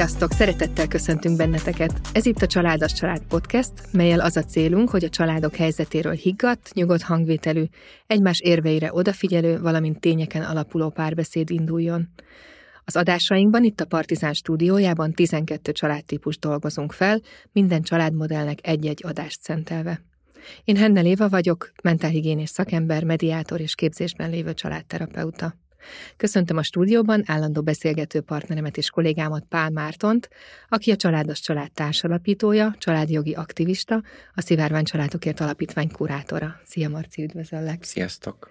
Sziasztok! Szeretettel köszöntünk benneteket! Ez itt a Családas Család Podcast, melyel az a célunk, hogy a családok helyzetéről higgadt, nyugodt hangvételű, egymás érveire odafigyelő, valamint tényeken alapuló párbeszéd induljon. Az adásainkban itt a Partizán stúdiójában 12 családtípus dolgozunk fel, minden családmodellnek egy-egy adást szentelve. Én Henne Léva vagyok, mentálhigiénés szakember, mediátor és képzésben lévő családterapeuta. Köszöntöm a stúdióban állandó beszélgető partneremet és kollégámat Pál Mártont, aki a Családos Család társalapítója, családjogi aktivista, a Szivárvány Családokért Alapítvány kurátora. Szia Marci, üdvözöllek! Sziasztok!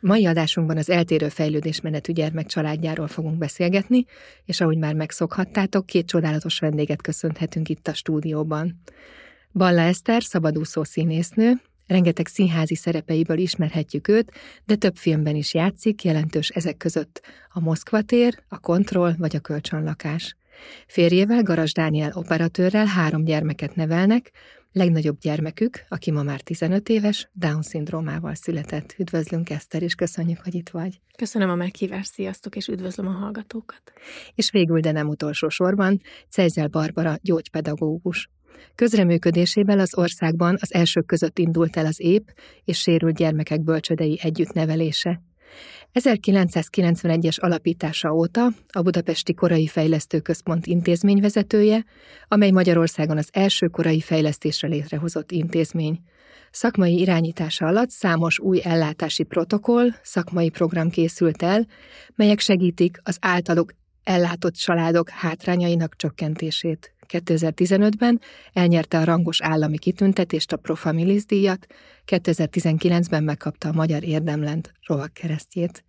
Mai adásunkban az eltérő fejlődésmenetű gyermek családjáról fogunk beszélgetni, és ahogy már megszokhattátok, két csodálatos vendéget köszönhetünk itt a stúdióban. Balla Eszter, szabadúszó színésznő, Rengeteg színházi szerepeiből ismerhetjük őt, de több filmben is játszik, jelentős ezek között a Moszkva tér, a Kontroll vagy a Kölcsönlakás. Férjével, Garas Dániel operatőrrel három gyermeket nevelnek, legnagyobb gyermekük, aki ma már 15 éves, Down-szindrómával született. Üdvözlünk, Eszter, és köszönjük, hogy itt vagy. Köszönöm a meghívást, sziasztok, és üdvözlöm a hallgatókat. És végül, de nem utolsó sorban, Cejzel Barbara, gyógypedagógus. Közreműködésével az országban az elsők között indult el az ép és sérült gyermekek bölcsödei együttnevelése. 1991-es alapítása óta a Budapesti Korai Fejlesztő Központ intézményvezetője, amely Magyarországon az első korai fejlesztésre létrehozott intézmény. Szakmai irányítása alatt számos új ellátási protokoll, szakmai program készült el, melyek segítik az általuk ellátott családok hátrányainak csökkentését. 2015-ben elnyerte a rangos állami kitüntetést, a Profamilis díjat, 2019-ben megkapta a Magyar Érdemlent rovak keresztjét.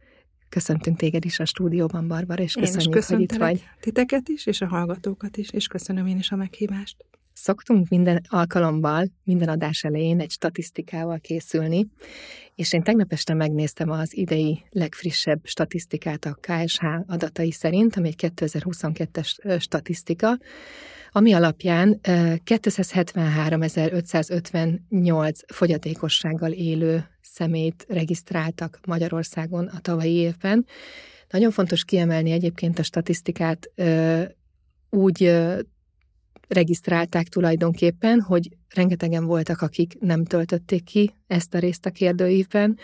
Köszöntünk téged is a stúdióban, Barbara, és köszönjük, hogy itt vagy. titeket is, és a hallgatókat is, és köszönöm én is a meghívást. Szoktunk minden alkalommal, minden adás elején egy statisztikával készülni, és én tegnap este megnéztem az idei legfrissebb statisztikát a KSH adatai szerint, ami egy 2022-es statisztika, ami alapján 273.558 fogyatékossággal élő szemét regisztráltak Magyarországon a tavalyi évben. Nagyon fontos kiemelni egyébként a statisztikát úgy regisztrálták tulajdonképpen, hogy rengetegen voltak, akik nem töltötték ki ezt a részt a kérdőívben,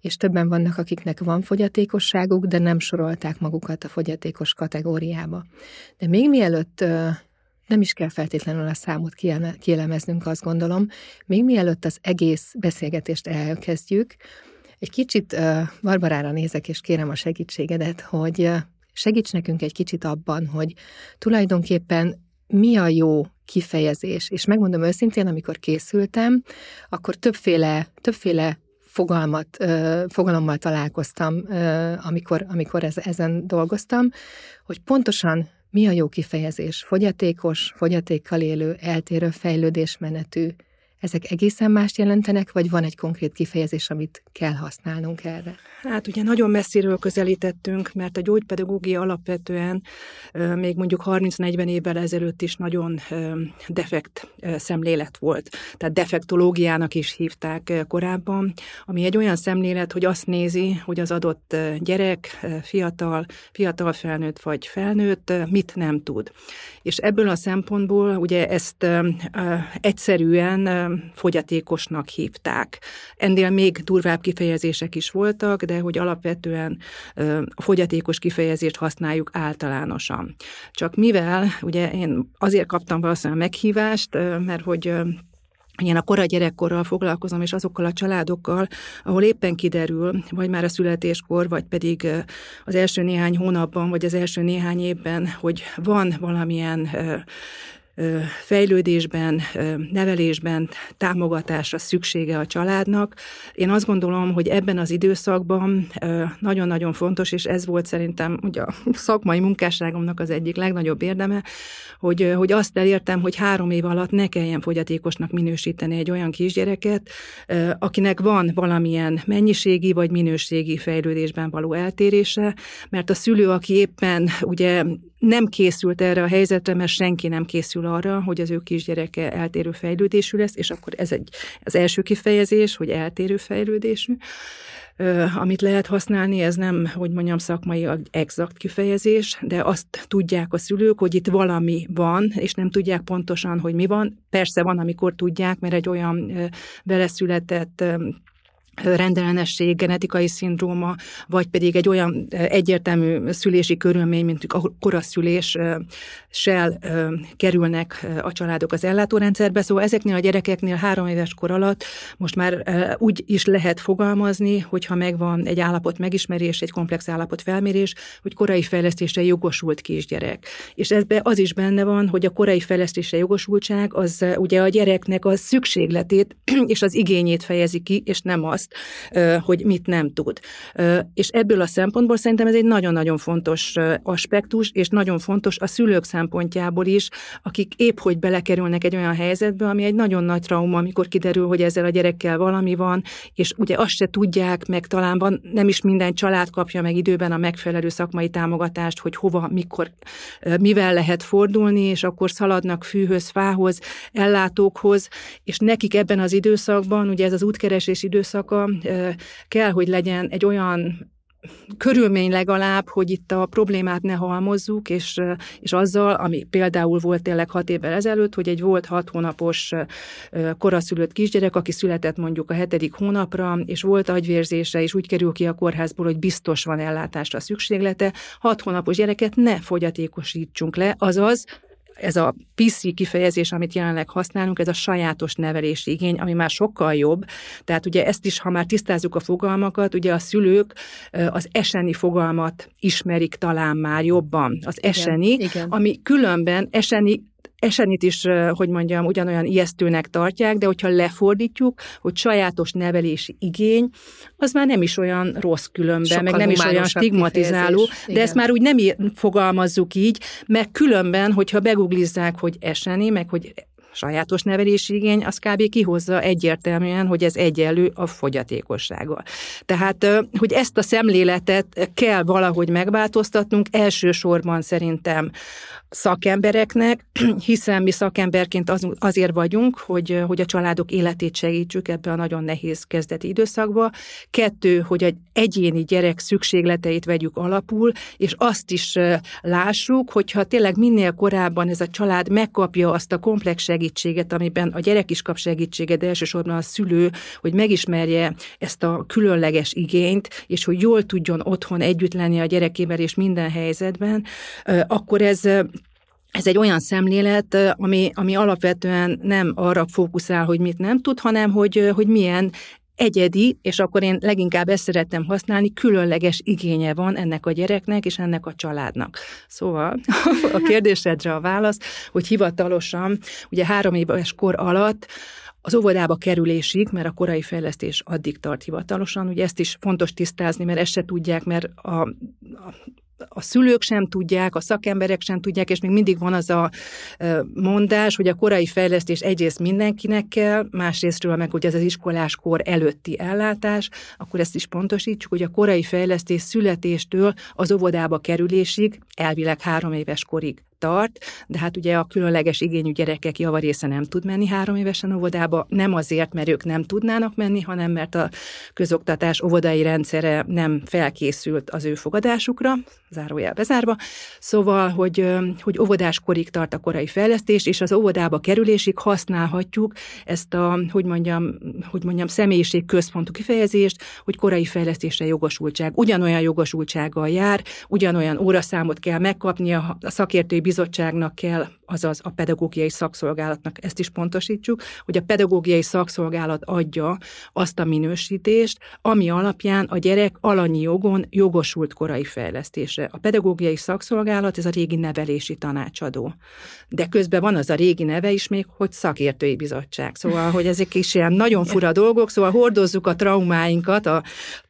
és többen vannak, akiknek van fogyatékosságuk, de nem sorolták magukat a fogyatékos kategóriába. De még mielőtt nem is kell feltétlenül a számot kielemeznünk, azt gondolom. Még mielőtt az egész beszélgetést elkezdjük, egy kicsit Barbarára nézek, és kérem a segítségedet, hogy segíts nekünk egy kicsit abban, hogy tulajdonképpen mi a jó kifejezés. És megmondom őszintén, amikor készültem, akkor többféle, többféle fogalmat, fogalommal találkoztam, amikor, amikor ezen dolgoztam, hogy pontosan mi a jó kifejezés? Fogyatékos, fogyatékkal élő, eltérő fejlődésmenetű, ezek egészen mást jelentenek, vagy van egy konkrét kifejezés, amit kell használnunk erre? Hát ugye nagyon messziről közelítettünk, mert a gyógypedagógia alapvetően még mondjuk 30-40 évvel ezelőtt is nagyon defekt szemlélet volt. Tehát defektológiának is hívták korábban, ami egy olyan szemlélet, hogy azt nézi, hogy az adott gyerek, fiatal, fiatal felnőtt vagy felnőtt mit nem tud. És ebből a szempontból ugye ezt egyszerűen fogyatékosnak hívták. Ennél még durvább kifejezések is voltak, de hogy alapvetően fogyatékos kifejezést használjuk általánosan. Csak mivel, ugye én azért kaptam valószínűleg a meghívást, mert hogy én a kora gyerekkorral foglalkozom, és azokkal a családokkal, ahol éppen kiderül, vagy már a születéskor, vagy pedig az első néhány hónapban, vagy az első néhány évben, hogy van valamilyen fejlődésben, nevelésben támogatásra szüksége a családnak. Én azt gondolom, hogy ebben az időszakban nagyon-nagyon fontos, és ez volt szerintem ugye a szakmai munkásságomnak az egyik legnagyobb érdeme, hogy, hogy azt elértem, hogy három év alatt ne kelljen fogyatékosnak minősíteni egy olyan kisgyereket, akinek van valamilyen mennyiségi vagy minőségi fejlődésben való eltérése, mert a szülő, aki éppen ugye nem készült erre a helyzetre, mert senki nem készül arra, hogy az ő kisgyereke eltérő fejlődésű lesz, és akkor ez egy, az első kifejezés, hogy eltérő fejlődésű amit lehet használni, ez nem, hogy mondjam, szakmai exakt kifejezés, de azt tudják a szülők, hogy itt valami van, és nem tudják pontosan, hogy mi van. Persze van, amikor tudják, mert egy olyan beleszületett rendellenesség, genetikai szindróma, vagy pedig egy olyan egyértelmű szülési körülmény, mint a koraszüléssel kerülnek a családok az ellátórendszerbe. Szóval ezeknél a gyerekeknél három éves kor alatt most már úgy is lehet fogalmazni, hogyha megvan egy állapot megismerés, egy komplex állapot felmérés, hogy korai fejlesztésre jogosult kisgyerek. És ebbe az is benne van, hogy a korai fejlesztésre jogosultság az ugye a gyereknek a szükségletét és az igényét fejezi ki, és nem azt, hogy mit nem tud. És ebből a szempontból szerintem ez egy nagyon-nagyon fontos aspektus, és nagyon fontos a szülők szempontjából is, akik épp hogy belekerülnek egy olyan helyzetbe, ami egy nagyon nagy trauma, amikor kiderül, hogy ezzel a gyerekkel valami van, és ugye azt se tudják, meg talán van, nem is minden család kapja meg időben a megfelelő szakmai támogatást, hogy hova, mikor, mivel lehet fordulni, és akkor szaladnak fűhöz, fához, ellátókhoz, és nekik ebben az időszakban, ugye ez az útkeresés időszaka, kell, hogy legyen egy olyan körülmény legalább, hogy itt a problémát ne halmozzuk, és, és azzal, ami például volt tényleg hat évvel ezelőtt, hogy egy volt hat hónapos koraszülött kisgyerek, aki született mondjuk a hetedik hónapra, és volt agyvérzése, és úgy kerül ki a kórházból, hogy biztos van ellátásra szükséglete, hat hónapos gyereket ne fogyatékosítsunk le, azaz ez a PC kifejezés, amit jelenleg használunk, ez a sajátos nevelési igény, ami már sokkal jobb. Tehát ugye ezt is, ha már tisztázzuk a fogalmakat, ugye a szülők az eseni fogalmat ismerik talán már jobban. Az eseni, igen, igen. ami különben eseni esenit is, hogy mondjam, ugyanolyan ijesztőnek tartják, de hogyha lefordítjuk, hogy sajátos nevelési igény, az már nem is olyan rossz különben, Sokkal meg nem is olyan stigmatizáló, de ezt már úgy nem fogalmazzuk így, meg különben, hogyha beguglizzák, hogy eseni, meg hogy sajátos nevelési igény, az kb. kihozza egyértelműen, hogy ez egyenlő a fogyatékossággal. Tehát, hogy ezt a szemléletet kell valahogy megváltoztatnunk, elsősorban szerintem szakembereknek, hiszen mi szakemberként az, azért vagyunk, hogy, hogy a családok életét segítsük ebbe a nagyon nehéz kezdeti időszakba. Kettő, hogy egy egyéni gyerek szükségleteit vegyük alapul, és azt is lássuk, hogyha tényleg minél korábban ez a család megkapja azt a komplex segítséget, amiben a gyerek is kap segítséget, de elsősorban a szülő, hogy megismerje ezt a különleges igényt, és hogy jól tudjon otthon együtt lenni a gyerekével és minden helyzetben, akkor ez ez egy olyan szemlélet, ami, ami alapvetően nem arra fókuszál, hogy mit nem tud, hanem hogy, hogy milyen egyedi, és akkor én leginkább ezt szerettem használni, különleges igénye van ennek a gyereknek és ennek a családnak. Szóval a kérdésedre a válasz, hogy hivatalosan, ugye három éves kor alatt az óvodába kerülésig, mert a korai fejlesztés addig tart hivatalosan, ugye ezt is fontos tisztázni, mert ezt se tudják, mert a, a a szülők sem tudják, a szakemberek sem tudják, és még mindig van az a mondás, hogy a korai fejlesztés egyrészt mindenkinek kell, másrésztről meg, hogy ez az iskoláskor előtti ellátás, akkor ezt is pontosítsuk, hogy a korai fejlesztés születéstől az óvodába kerülésig, elvileg három éves korig tart, de hát ugye a különleges igényű gyerekek javarésze nem tud menni három évesen óvodába, nem azért, mert ők nem tudnának menni, hanem mert a közoktatás óvodai rendszere nem felkészült az ő fogadásukra, zárójel bezárva. Szóval, hogy, hogy óvodáskorig tart a korai fejlesztés, és az óvodába kerülésig használhatjuk ezt a, hogy mondjam, hogy mondjam, személyiség központú kifejezést, hogy korai fejlesztésre jogosultság. Ugyanolyan jogosultsággal jár, ugyanolyan óraszámot kell megkapnia, a szakértői bizottságnak kell azaz a pedagógiai szakszolgálatnak ezt is pontosítsuk, hogy a pedagógiai szakszolgálat adja azt a minősítést, ami alapján a gyerek alanyi jogon jogosult korai fejlesztésre. A pedagógiai szakszolgálat, ez a régi nevelési tanácsadó. De közben van az a régi neve is még, hogy szakértői bizottság. Szóval, hogy ezek is ilyen nagyon fura dolgok, szóval hordozzuk a traumáinkat, a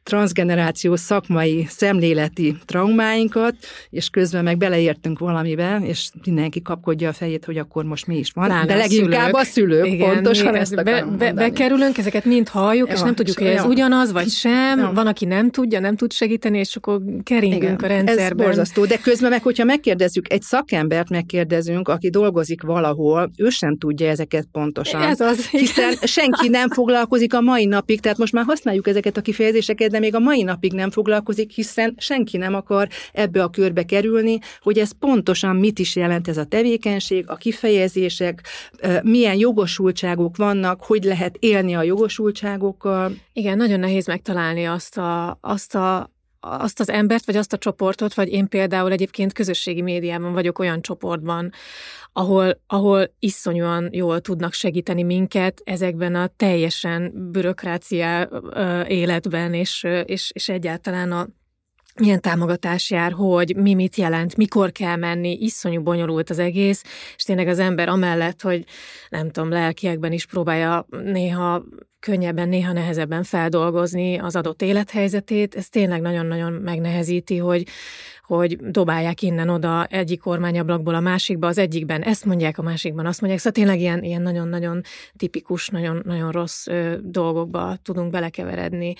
transgenerációs szakmai szemléleti traumáinkat, és közben meg beleértünk valamibe, és mindenki kapkodja a fejét, hogy akkor most mi is van. Lána de leginkább a szülők, Igen, pontosan ezt be, be, Bekerülünk, ezeket mind halljuk, ja, és nem tudjuk, hogy ez ja. ugyanaz, vagy sem. Ja. Van, aki nem tudja, nem tud segíteni, és akkor keringünk Igen, a rendszerben. Ez borzasztó, de közben meg, hogyha megkérdezzük, egy szakembert megkérdezünk, aki dolgozik valahol, ő sem tudja ezeket pontosan. Ez az. Hiszen senki nem foglalkozik a mai napig, tehát most már használjuk ezeket a kifejezéseket, de még a mai napig nem foglalkozik, hiszen senki nem akar ebbe a körbe kerülni, hogy ez pontosan mit is jelent ez a tevékenység, a kifejezések, milyen jogosultságok vannak, hogy lehet élni a jogosultságokkal. Igen, nagyon nehéz megtalálni azt a, azt a azt az embert, vagy azt a csoportot, vagy én például egyébként közösségi médiában vagyok olyan csoportban, ahol, ahol iszonyúan jól tudnak segíteni minket ezekben a teljesen bürokrácia életben, és, és, és egyáltalán a milyen támogatás jár, hogy mi mit jelent, mikor kell menni, iszonyú bonyolult az egész, és tényleg az ember amellett, hogy nem tudom, lelkiekben is próbálja néha könnyebben, néha nehezebben feldolgozni az adott élethelyzetét, ez tényleg nagyon-nagyon megnehezíti, hogy, hogy dobálják innen-oda egyik kormányablakból a másikba, az egyikben ezt mondják, a másikban azt mondják, szóval tényleg ilyen, ilyen nagyon-nagyon tipikus, nagyon, nagyon rossz ö, dolgokba tudunk belekeveredni.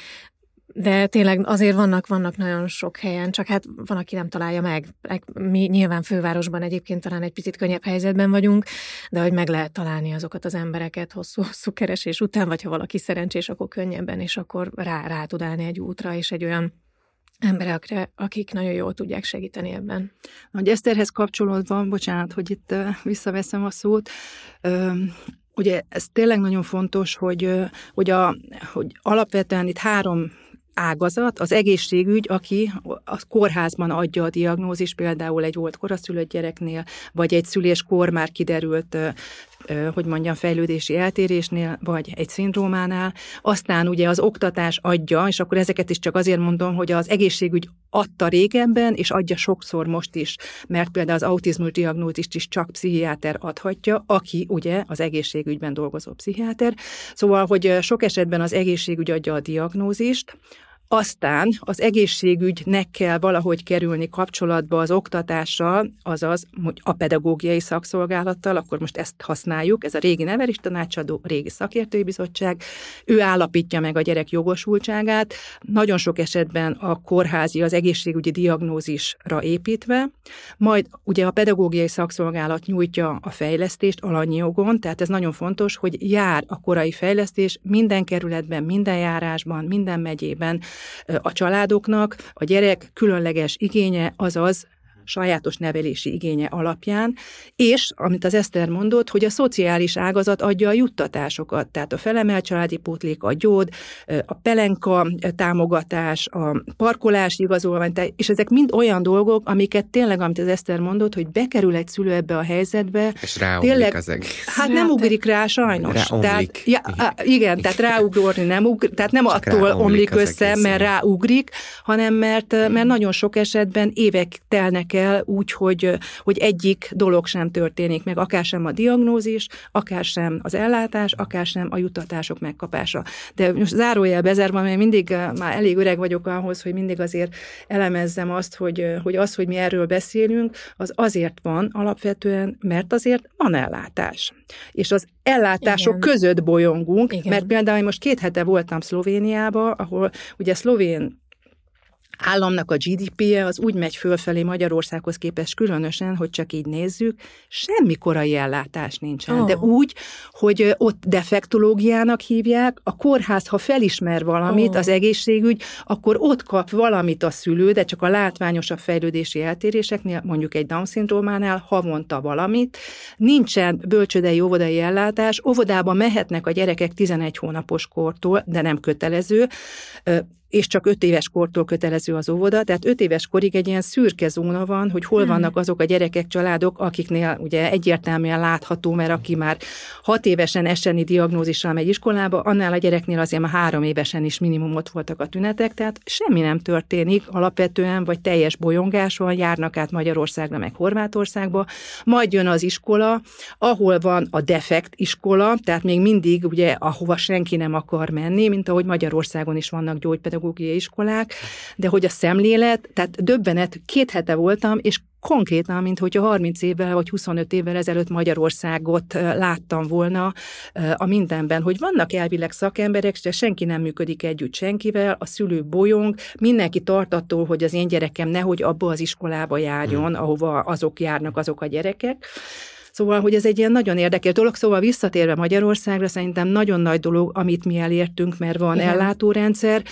De tényleg azért vannak, vannak nagyon sok helyen, csak hát van, aki nem találja meg. Mi nyilván fővárosban egyébként talán egy picit könnyebb helyzetben vagyunk, de hogy meg lehet találni azokat az embereket hosszú-hosszú keresés után, vagy ha valaki szerencsés, akkor könnyebben, és akkor rá, rá tud állni egy útra, és egy olyan emberekre, akik nagyon jól tudják segíteni ebben. Hogy Eszterhez kapcsolódva, bocsánat, hogy itt visszaveszem a szót, ugye ez tényleg nagyon fontos, hogy, hogy, a, hogy alapvetően itt három ágazat, az egészségügy, aki a kórházban adja a diagnózis, például egy volt koraszülött gyereknél, vagy egy szüléskor már kiderült hogy mondjam, fejlődési eltérésnél, vagy egy szindrómánál. Aztán ugye az oktatás adja, és akkor ezeket is csak azért mondom, hogy az egészségügy adta régebben, és adja sokszor most is, mert például az autizmus diagnózist is csak pszichiáter adhatja, aki ugye az egészségügyben dolgozó pszichiáter. Szóval, hogy sok esetben az egészségügy adja a diagnózist, aztán az egészségügynek kell valahogy kerülni kapcsolatba az oktatással, azaz a pedagógiai szakszolgálattal, akkor most ezt használjuk, ez a régi nevelés tanácsadó, régi szakértői bizottság, ő állapítja meg a gyerek jogosultságát, nagyon sok esetben a kórházi, az egészségügyi diagnózisra építve, majd ugye a pedagógiai szakszolgálat nyújtja a fejlesztést alanyi jogon, tehát ez nagyon fontos, hogy jár a korai fejlesztés minden kerületben, minden járásban, minden megyében, a családoknak. A gyerek különleges igénye, azaz sajátos nevelési igénye alapján, és, amit az Eszter mondott, hogy a szociális ágazat adja a juttatásokat, tehát a felemelt családi pótlék, a gyód, a pelenka támogatás, a parkolás igazolvány, és ezek mind olyan dolgok, amiket tényleg, amit az Eszter mondott, hogy bekerül egy szülő ebbe a helyzetbe. És ráugrik tényleg, az egész. Hát nem ugrik rá sajnos. Rá tehát, ja, igen, tehát ráugorni nem ugrik, tehát nem Csak attól omlik össze, mert ráugrik, hanem mert, mert nagyon sok esetben évek telnek el úgy, hogy, hogy egyik dolog sem történik meg, akár sem a diagnózis, akár sem az ellátás, akár sem a juttatások megkapása. De most zárójel bezárva, mert mindig már elég öreg vagyok ahhoz, hogy mindig azért elemezzem azt, hogy, hogy az, hogy mi erről beszélünk, az azért van alapvetően, mert azért van ellátás. És az ellátások Igen. között bolyongunk, Igen. mert például most két hete voltam Szlovéniába, ahol ugye szlovén államnak a GDP-je az úgy megy fölfelé Magyarországhoz képest különösen, hogy csak így nézzük, semmi korai ellátás nincsen. Oh. De úgy, hogy ott defektológiának hívják, a kórház, ha felismer valamit, oh. az egészségügy, akkor ott kap valamit a szülő, de csak a látványosabb fejlődési eltéréseknél, mondjuk egy Down-szindrómánál havonta valamit. Nincsen bölcsödei óvodai ellátás, óvodába mehetnek a gyerekek 11 hónapos kortól, de nem kötelező és csak öt éves kortól kötelező az óvoda, tehát öt éves korig egy ilyen szürke zóna van, hogy hol hmm. vannak azok a gyerekek, családok, akiknél ugye egyértelműen látható, mert aki már hat évesen eseni diagnózissal megy iskolába, annál a gyereknél azért már három évesen is minimum ott voltak a tünetek, tehát semmi nem történik alapvetően, vagy teljes bolyongás van, járnak át Magyarországra, meg Horvátországba, majd jön az iskola, ahol van a defekt iskola, tehát még mindig ugye ahova senki nem akar menni, mint ahogy Magyarországon is vannak gyógypedagógusok, pedagógiai iskolák, de hogy a szemlélet, tehát döbbenet, két hete voltam, és konkrétan, mint hogyha 30 évvel vagy 25 évvel ezelőtt Magyarországot láttam volna a mindenben, hogy vannak elvileg szakemberek, de senki nem működik együtt senkivel, a szülő bolyong, mindenki tart attól, hogy az én gyerekem nehogy abba az iskolába járjon, hmm. ahova azok járnak, azok a gyerekek. Szóval, hogy ez egy ilyen nagyon érdekes dolog, szóval visszatérve Magyarországra, szerintem nagyon nagy dolog, amit mi elértünk, mert van Igen. ellátórendszer.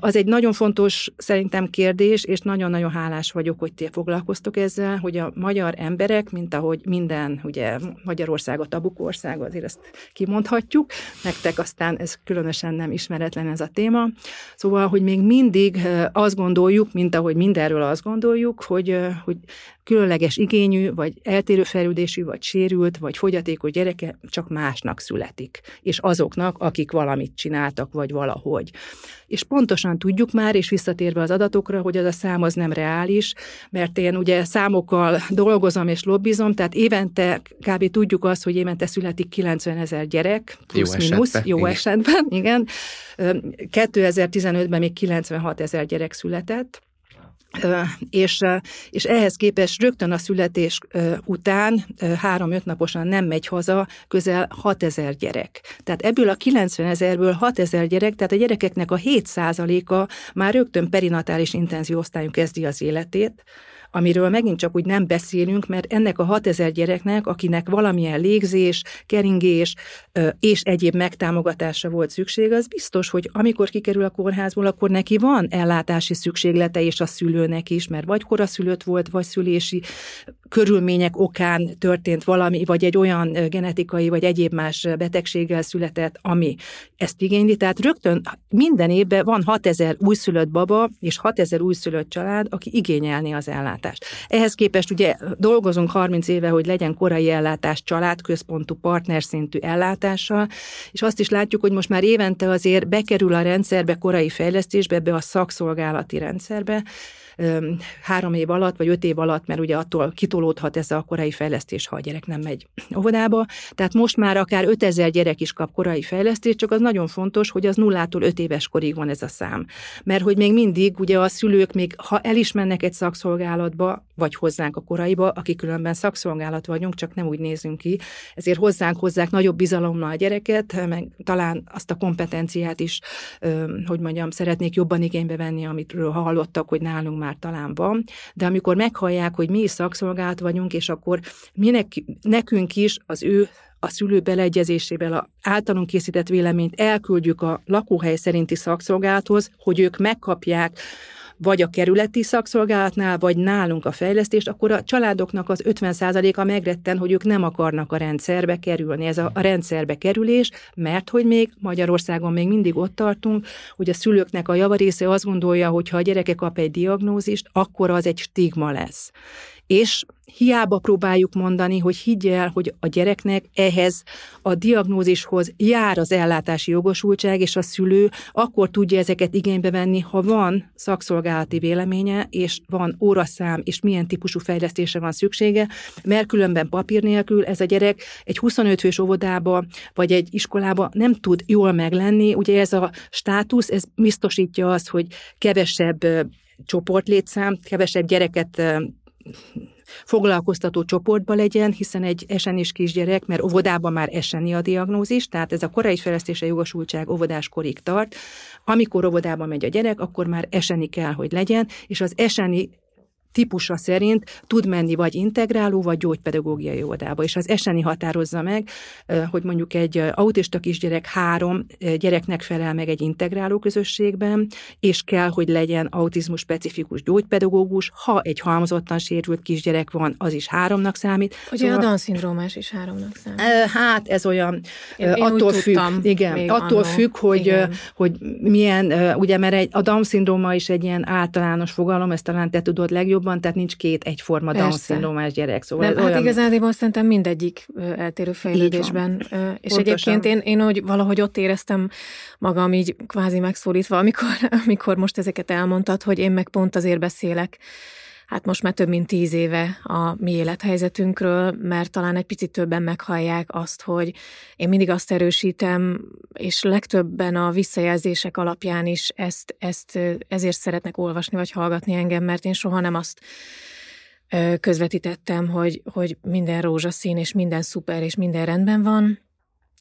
Az egy nagyon fontos szerintem kérdés, és nagyon-nagyon hálás vagyok, hogy ti foglalkoztok ezzel, hogy a magyar emberek, mint ahogy minden, ugye Magyarország a tabuk ország, azért ezt kimondhatjuk, nektek aztán ez különösen nem ismeretlen ez a téma. Szóval, hogy még mindig azt gondoljuk, mint ahogy mindenről azt gondoljuk, hogy, hogy különleges igényű, vagy eltérő fejlődésű, vagy sérült, vagy fogyatékos gyereke csak másnak születik, és azoknak, akik valamit csináltak, vagy valahogy. És pontosan tudjuk már, és visszatérve az adatokra, hogy az a szám az nem reális, mert én ugye számokkal dolgozom és lobbizom, tehát évente kb. tudjuk azt, hogy évente születik 90 ezer gyerek, plusz-minusz, jó, jó esetben, igen. 2015-ben még 96 ezer gyerek született, és, és ehhez képest rögtön a születés után három-öt naposan nem megy haza közel 6000 gyerek. Tehát ebből a 90 ezerből 6000 gyerek, tehát a gyerekeknek a 7%-a már rögtön perinatális intenzió osztályon kezdi az életét, amiről megint csak úgy nem beszélünk, mert ennek a 6000 gyereknek, akinek valamilyen légzés, keringés és egyéb megtámogatásra volt szükség, az biztos, hogy amikor kikerül a kórházból, akkor neki van ellátási szükséglete, és a szülőnek is, mert vagy koraszülött volt, vagy szülési körülmények okán történt valami, vagy egy olyan genetikai, vagy egyéb más betegséggel született, ami ezt igényli. Tehát rögtön minden évben van 6000 újszülött baba és 6000 újszülött család, aki igényelni az ellátást. Ehhez képest ugye dolgozunk 30 éve, hogy legyen korai ellátás családközpontú, partnerszintű ellátással, és azt is látjuk, hogy most már évente azért bekerül a rendszerbe, korai fejlesztésbe, ebbe a szakszolgálati rendszerbe, három év alatt, vagy öt év alatt, mert ugye attól kitolódhat ez a korai fejlesztés, ha a gyerek nem megy óvodába. Tehát most már akár 5000 gyerek is kap korai fejlesztést, csak az nagyon fontos, hogy az nullától öt éves korig van ez a szám. Mert hogy még mindig ugye a szülők még, ha el is mennek egy szakszolgálatba, vagy hozzánk a koraiba, akik különben szakszolgálat vagyunk, csak nem úgy nézünk ki, ezért hozzánk hozzák nagyobb bizalommal a gyereket, meg talán azt a kompetenciát is, hogy mondjam, szeretnék jobban igénybe venni, amitről hallottak, hogy nálunk már talán van, de amikor meghallják, hogy mi is szakszolgálat vagyunk, és akkor minek, nekünk is az ő a szülő beleegyezésével a általunk készített véleményt elküldjük a lakóhely szerinti szakszolgálathoz, hogy ők megkapják vagy a kerületi szakszolgálatnál, vagy nálunk a fejlesztést, akkor a családoknak az 50%-a megretten, hogy ők nem akarnak a rendszerbe kerülni. Ez a, a rendszerbe kerülés, mert hogy még Magyarországon még mindig ott tartunk, hogy a szülőknek a javarésze azt gondolja, hogy ha a gyereke kap egy diagnózist, akkor az egy stigma lesz. És hiába próbáljuk mondani, hogy higgy el, hogy a gyereknek ehhez a diagnózishoz jár az ellátási jogosultság, és a szülő akkor tudja ezeket igénybe venni, ha van szakszolgálati véleménye, és van óraszám, és milyen típusú fejlesztésre van szüksége, mert különben papír nélkül ez a gyerek egy 25 fős óvodába, vagy egy iskolába nem tud jól meglenni. Ugye ez a státusz, ez biztosítja azt, hogy kevesebb csoportlétszám, kevesebb gyereket foglalkoztató csoportba legyen, hiszen egy esenis kisgyerek, mert óvodában már eseni a diagnózis, tehát ez a korai fejlesztése jogosultság óvodás korig tart. Amikor óvodába megy a gyerek, akkor már eseni kell, hogy legyen, és az eseni típusa szerint tud menni vagy integráló, vagy gyógypedagógiai óvodába. És az eseni határozza meg, hogy mondjuk egy autista kisgyerek három gyereknek felel meg egy integráló közösségben, és kell, hogy legyen autizmus specifikus gyógypedagógus. Ha egy halmozottan sérült kisgyerek van, az is háromnak számít. Ugye szóval, a Down-szindrómás is háromnak számít. Hát ez olyan, én, attól én függ, igen, attól annó. függ, hogy, igen. hogy milyen, ugye, mert egy, a Down-szindróma is egy ilyen általános fogalom, ezt talán te tudod legjobb, jobban, tehát nincs két egyforma Down-szindrómás gyerek. Szóval Nem, hát olyan... hát igazán szerintem mindegyik eltérő fejlődésben. És Pontosan. egyébként én, én hogy valahogy ott éreztem magam így kvázi megszólítva, amikor, amikor most ezeket elmondtad, hogy én meg pont azért beszélek, hát most már több mint tíz éve a mi élethelyzetünkről, mert talán egy picit többen meghallják azt, hogy én mindig azt erősítem, és legtöbben a visszajelzések alapján is ezt, ezt ezért szeretnek olvasni vagy hallgatni engem, mert én soha nem azt közvetítettem, hogy, hogy minden rózsaszín, és minden szuper, és minden rendben van,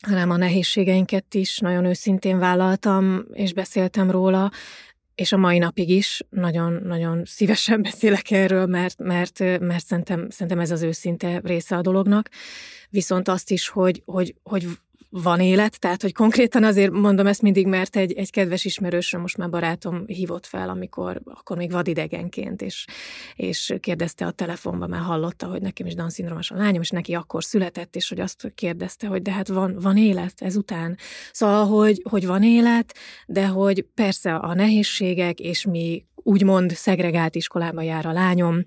hanem a nehézségeinket is nagyon őszintén vállaltam, és beszéltem róla, és a mai napig is nagyon-nagyon szívesen beszélek erről, mert, mert, mert szerintem, szerintem ez az őszinte része a dolognak. Viszont azt is, hogy, hogy, hogy van élet, tehát hogy konkrétan azért mondom ezt mindig, mert egy, egy kedves ismerősöm, most már barátom hívott fel, amikor akkor még vadidegenként, és, és kérdezte a telefonban, mert hallotta, hogy nekem is Down szindrómás a lányom, és neki akkor született, és hogy azt kérdezte, hogy de hát van, van élet ezután. Szóval, hogy, hogy van élet, de hogy persze a nehézségek, és mi úgymond szegregált iskolába jár a lányom,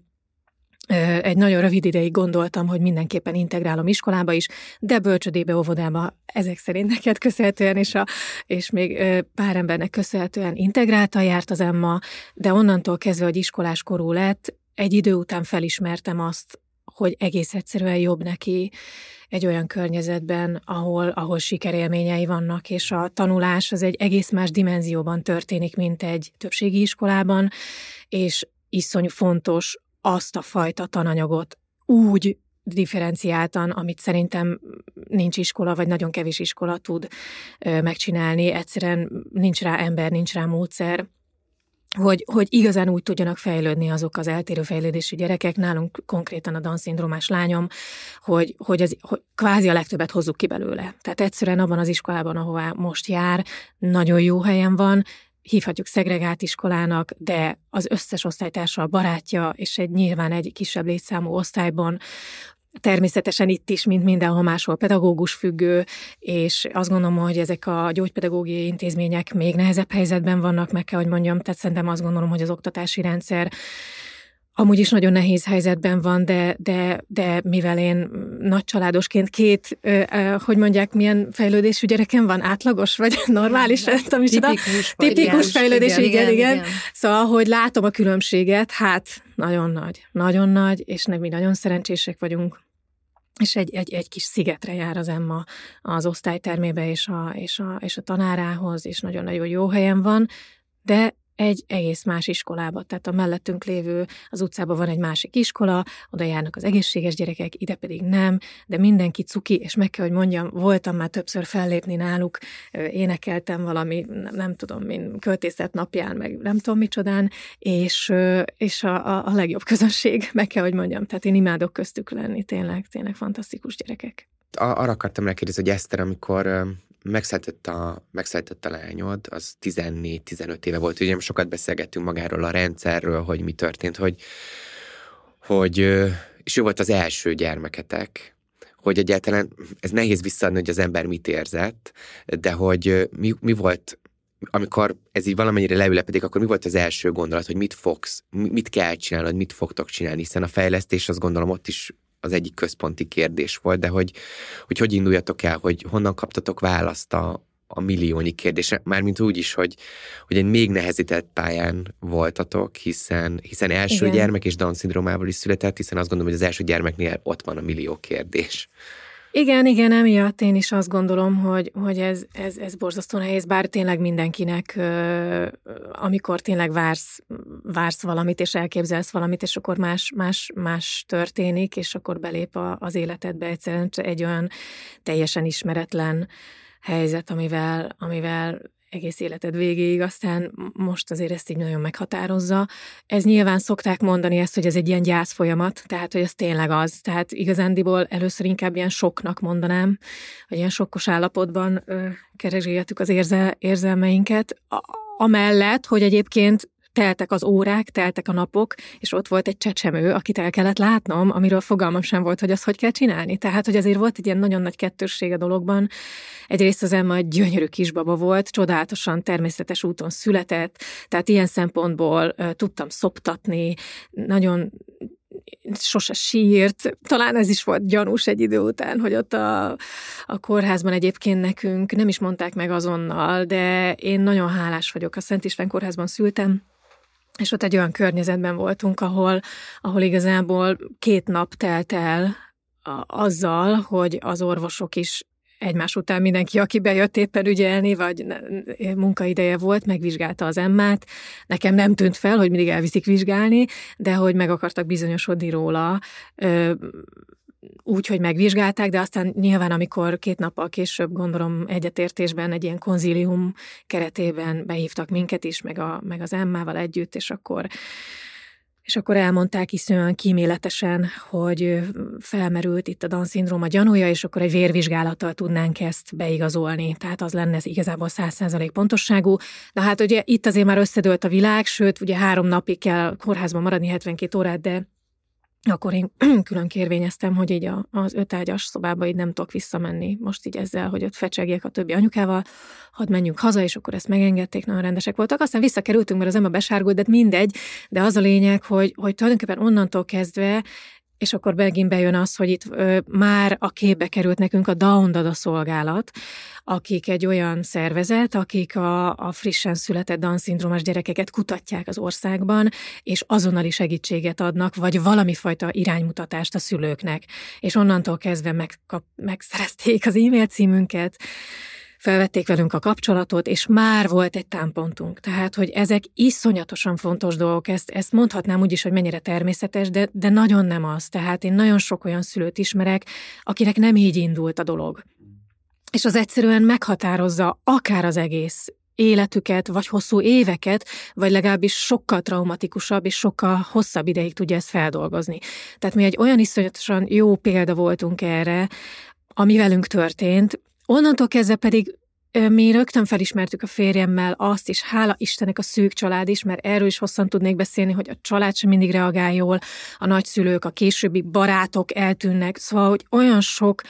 egy nagyon rövid ideig gondoltam, hogy mindenképpen integrálom iskolába is, de bölcsödébe, óvodába ezek szerint neked köszönhetően, és, a, és még pár embernek köszönhetően integrálta járt az Emma, de onnantól kezdve, hogy iskolás korú lett, egy idő után felismertem azt, hogy egész egyszerűen jobb neki egy olyan környezetben, ahol, ahol sikerélményei vannak, és a tanulás az egy egész más dimenzióban történik, mint egy többségi iskolában, és iszonyú fontos azt a fajta tananyagot úgy differenciáltan, amit szerintem nincs iskola, vagy nagyon kevés iskola tud megcsinálni. Egyszerűen nincs rá ember, nincs rá módszer, hogy, hogy igazán úgy tudjanak fejlődni azok az eltérő fejlődésű gyerekek, nálunk konkrétan a Down-szindrómás lányom, hogy, hogy, az, hogy kvázi a legtöbbet hozzuk ki belőle. Tehát egyszerűen abban az iskolában, ahová most jár, nagyon jó helyen van, hívhatjuk szegregált iskolának, de az összes osztálytársa a barátja, és egy nyilván egy kisebb létszámú osztályban. Természetesen itt is, mint mindenhol máshol pedagógus függő, és azt gondolom, hogy ezek a gyógypedagógiai intézmények még nehezebb helyzetben vannak, meg kell, hogy mondjam, tehát szerintem azt gondolom, hogy az oktatási rendszer amúgy is nagyon nehéz helyzetben van, de, de, de mivel én nagy családosként két, hogy mondják, milyen fejlődésű gyerekem van, átlagos vagy normális, nem tudom tipikus, tipikus fejlődés, igen, igen, igen, igen. Szóval, hogy látom a különbséget, hát nagyon nagy, nagyon nagy, és mi nagyon szerencsések vagyunk, és egy, egy, egy kis szigetre jár az Emma az osztálytermébe és a, és a, és a tanárához, és nagyon-nagyon jó helyen van, de egy egész más iskolába. Tehát a mellettünk lévő, az utcában van egy másik iskola, oda járnak az egészséges gyerekek, ide pedig nem, de mindenki cuki, és meg kell, hogy mondjam, voltam már többször fellépni náluk, énekeltem valami, nem, nem tudom, mint költészet napján, meg nem tudom micsodán, és, és a, a, legjobb közönség, meg kell, hogy mondjam. Tehát én imádok köztük lenni, tényleg, tényleg fantasztikus gyerekek. Arra akartam megkérdezni, hogy Eszter, amikor megszületett a, megszületett a lányod, az 14-15 éve volt, ugye sokat beszélgettünk magáról a rendszerről, hogy mi történt, hogy, hogy és ő volt az első gyermeketek, hogy egyáltalán ez nehéz visszaadni, hogy az ember mit érzett, de hogy mi, mi volt, amikor ez így valamennyire leülepedik, akkor mi volt az első gondolat, hogy mit fogsz, mit kell csinálnod, mit fogtok csinálni, hiszen a fejlesztés azt gondolom ott is az egyik központi kérdés volt, de hogy hogy, hogy induljatok el, hogy honnan kaptatok választ a, a milliónyi kérdésre, mármint úgy is, hogy, hogy egy még nehezített pályán voltatok, hiszen, hiszen első Igen. gyermek és Down szindrómával is született, hiszen azt gondolom, hogy az első gyermeknél ott van a millió kérdés. Igen, igen, emiatt én is azt gondolom, hogy, hogy ez, ez, ez borzasztó nehéz, bár tényleg mindenkinek, amikor tényleg vársz, vársz valamit, és elképzelsz valamit, és akkor más, más, más történik, és akkor belép a, az életedbe egyszerűen egy olyan teljesen ismeretlen helyzet, amivel, amivel egész életed végéig, aztán most azért ezt így nagyon meghatározza. Ez nyilván szokták mondani ezt, hogy ez egy ilyen gyász folyamat, tehát hogy ez tényleg az. Tehát igazándiból először inkább ilyen soknak mondanám, hogy ilyen sokkos állapotban keresgéltük az érzel, érzelmeinket, a, amellett, hogy egyébként teltek az órák, teltek a napok, és ott volt egy csecsemő, akit el kellett látnom, amiről fogalmam sem volt, hogy azt hogy kell csinálni. Tehát, hogy azért volt egy ilyen nagyon nagy kettősség a dologban. Egyrészt az Emma egy gyönyörű kisbaba volt, csodálatosan természetes úton született, tehát ilyen szempontból uh, tudtam szoptatni, nagyon sose sírt. Talán ez is volt gyanús egy idő után, hogy ott a, a kórházban egyébként nekünk nem is mondták meg azonnal, de én nagyon hálás vagyok. A Szent István kórházban szültem, és ott egy olyan környezetben voltunk, ahol, ahol igazából két nap telt el azzal, hogy az orvosok is egymás után mindenki, aki bejött éppen ügyelni, vagy munkaideje volt, megvizsgálta az emmát. Nekem nem tűnt fel, hogy mindig elviszik vizsgálni, de hogy meg akartak bizonyosodni róla, úgy, hogy megvizsgálták, de aztán nyilván, amikor két nappal később, gondolom egyetértésben egy ilyen konzílium keretében behívtak minket is, meg, a, meg az Emmával együtt, és akkor és akkor elmondták iszonyúan kíméletesen, hogy felmerült itt a Down-szindróma gyanúja, és akkor egy vérvizsgálattal tudnánk ezt beigazolni. Tehát az lenne ez igazából 100% pontosságú. De hát ugye itt azért már összedőlt a világ, sőt, ugye három napig kell kórházban maradni 72 órát, de akkor én külön kérvényeztem, hogy így a, az ötágyas szobába így nem tudok visszamenni. Most így ezzel, hogy ott fecsegjek a többi anyukával, hadd menjünk haza, és akkor ezt megengedték, nagyon rendesek voltak. Aztán visszakerültünk, mert az ember besárgult, de mindegy, de az a lényeg, hogy, hogy tulajdonképpen onnantól kezdve és akkor megint bejön az, hogy itt ö, már a képbe került nekünk a Down szolgálat, akik egy olyan szervezet, akik a, a frissen született Down-szindrómás gyerekeket kutatják az országban, és azonnali segítséget adnak, vagy valami fajta iránymutatást a szülőknek. És onnantól kezdve megkap, megszerezték az e-mail címünket, felvették velünk a kapcsolatot, és már volt egy támpontunk. Tehát, hogy ezek iszonyatosan fontos dolgok, ezt, ezt mondhatnám úgy is, hogy mennyire természetes, de, de nagyon nem az. Tehát én nagyon sok olyan szülőt ismerek, akinek nem így indult a dolog. És az egyszerűen meghatározza akár az egész életüket, vagy hosszú éveket, vagy legalábbis sokkal traumatikusabb és sokkal hosszabb ideig tudja ezt feldolgozni. Tehát mi egy olyan iszonyatosan jó példa voltunk erre, ami velünk történt, Onnantól kezdve pedig mi rögtön felismertük a férjemmel azt, és hála Istennek a szűk család is, mert erről is hosszan tudnék beszélni, hogy a család sem mindig reagál jól, a nagyszülők, a későbbi barátok eltűnnek, szóval, hogy olyan sok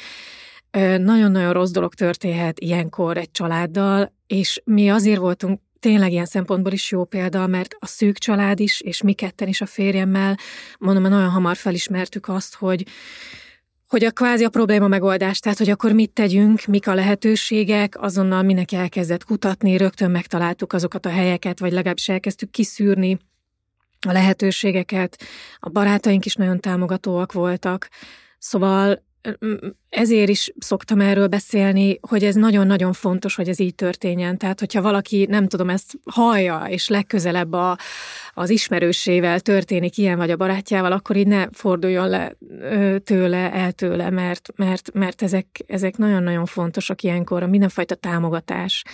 nagyon-nagyon rossz dolog történhet ilyenkor egy családdal, és mi azért voltunk tényleg ilyen szempontból is jó példa, mert a szűk család is, és mi ketten is a férjemmel, mondom, nagyon hamar felismertük azt, hogy hogy a kvázi a probléma megoldás, tehát hogy akkor mit tegyünk, mik a lehetőségek, azonnal mindenki elkezdett kutatni, rögtön megtaláltuk azokat a helyeket, vagy legalábbis elkezdtük kiszűrni a lehetőségeket, a barátaink is nagyon támogatóak voltak, szóval ezért is szoktam erről beszélni, hogy ez nagyon-nagyon fontos, hogy ez így történjen. Tehát, hogyha valaki, nem tudom, ezt hallja, és legközelebb a, az ismerősével történik ilyen, vagy a barátjával, akkor így ne forduljon le tőle, el tőle, mert, mert, mert ezek, ezek nagyon-nagyon fontosak ilyenkor, a mindenfajta támogatás.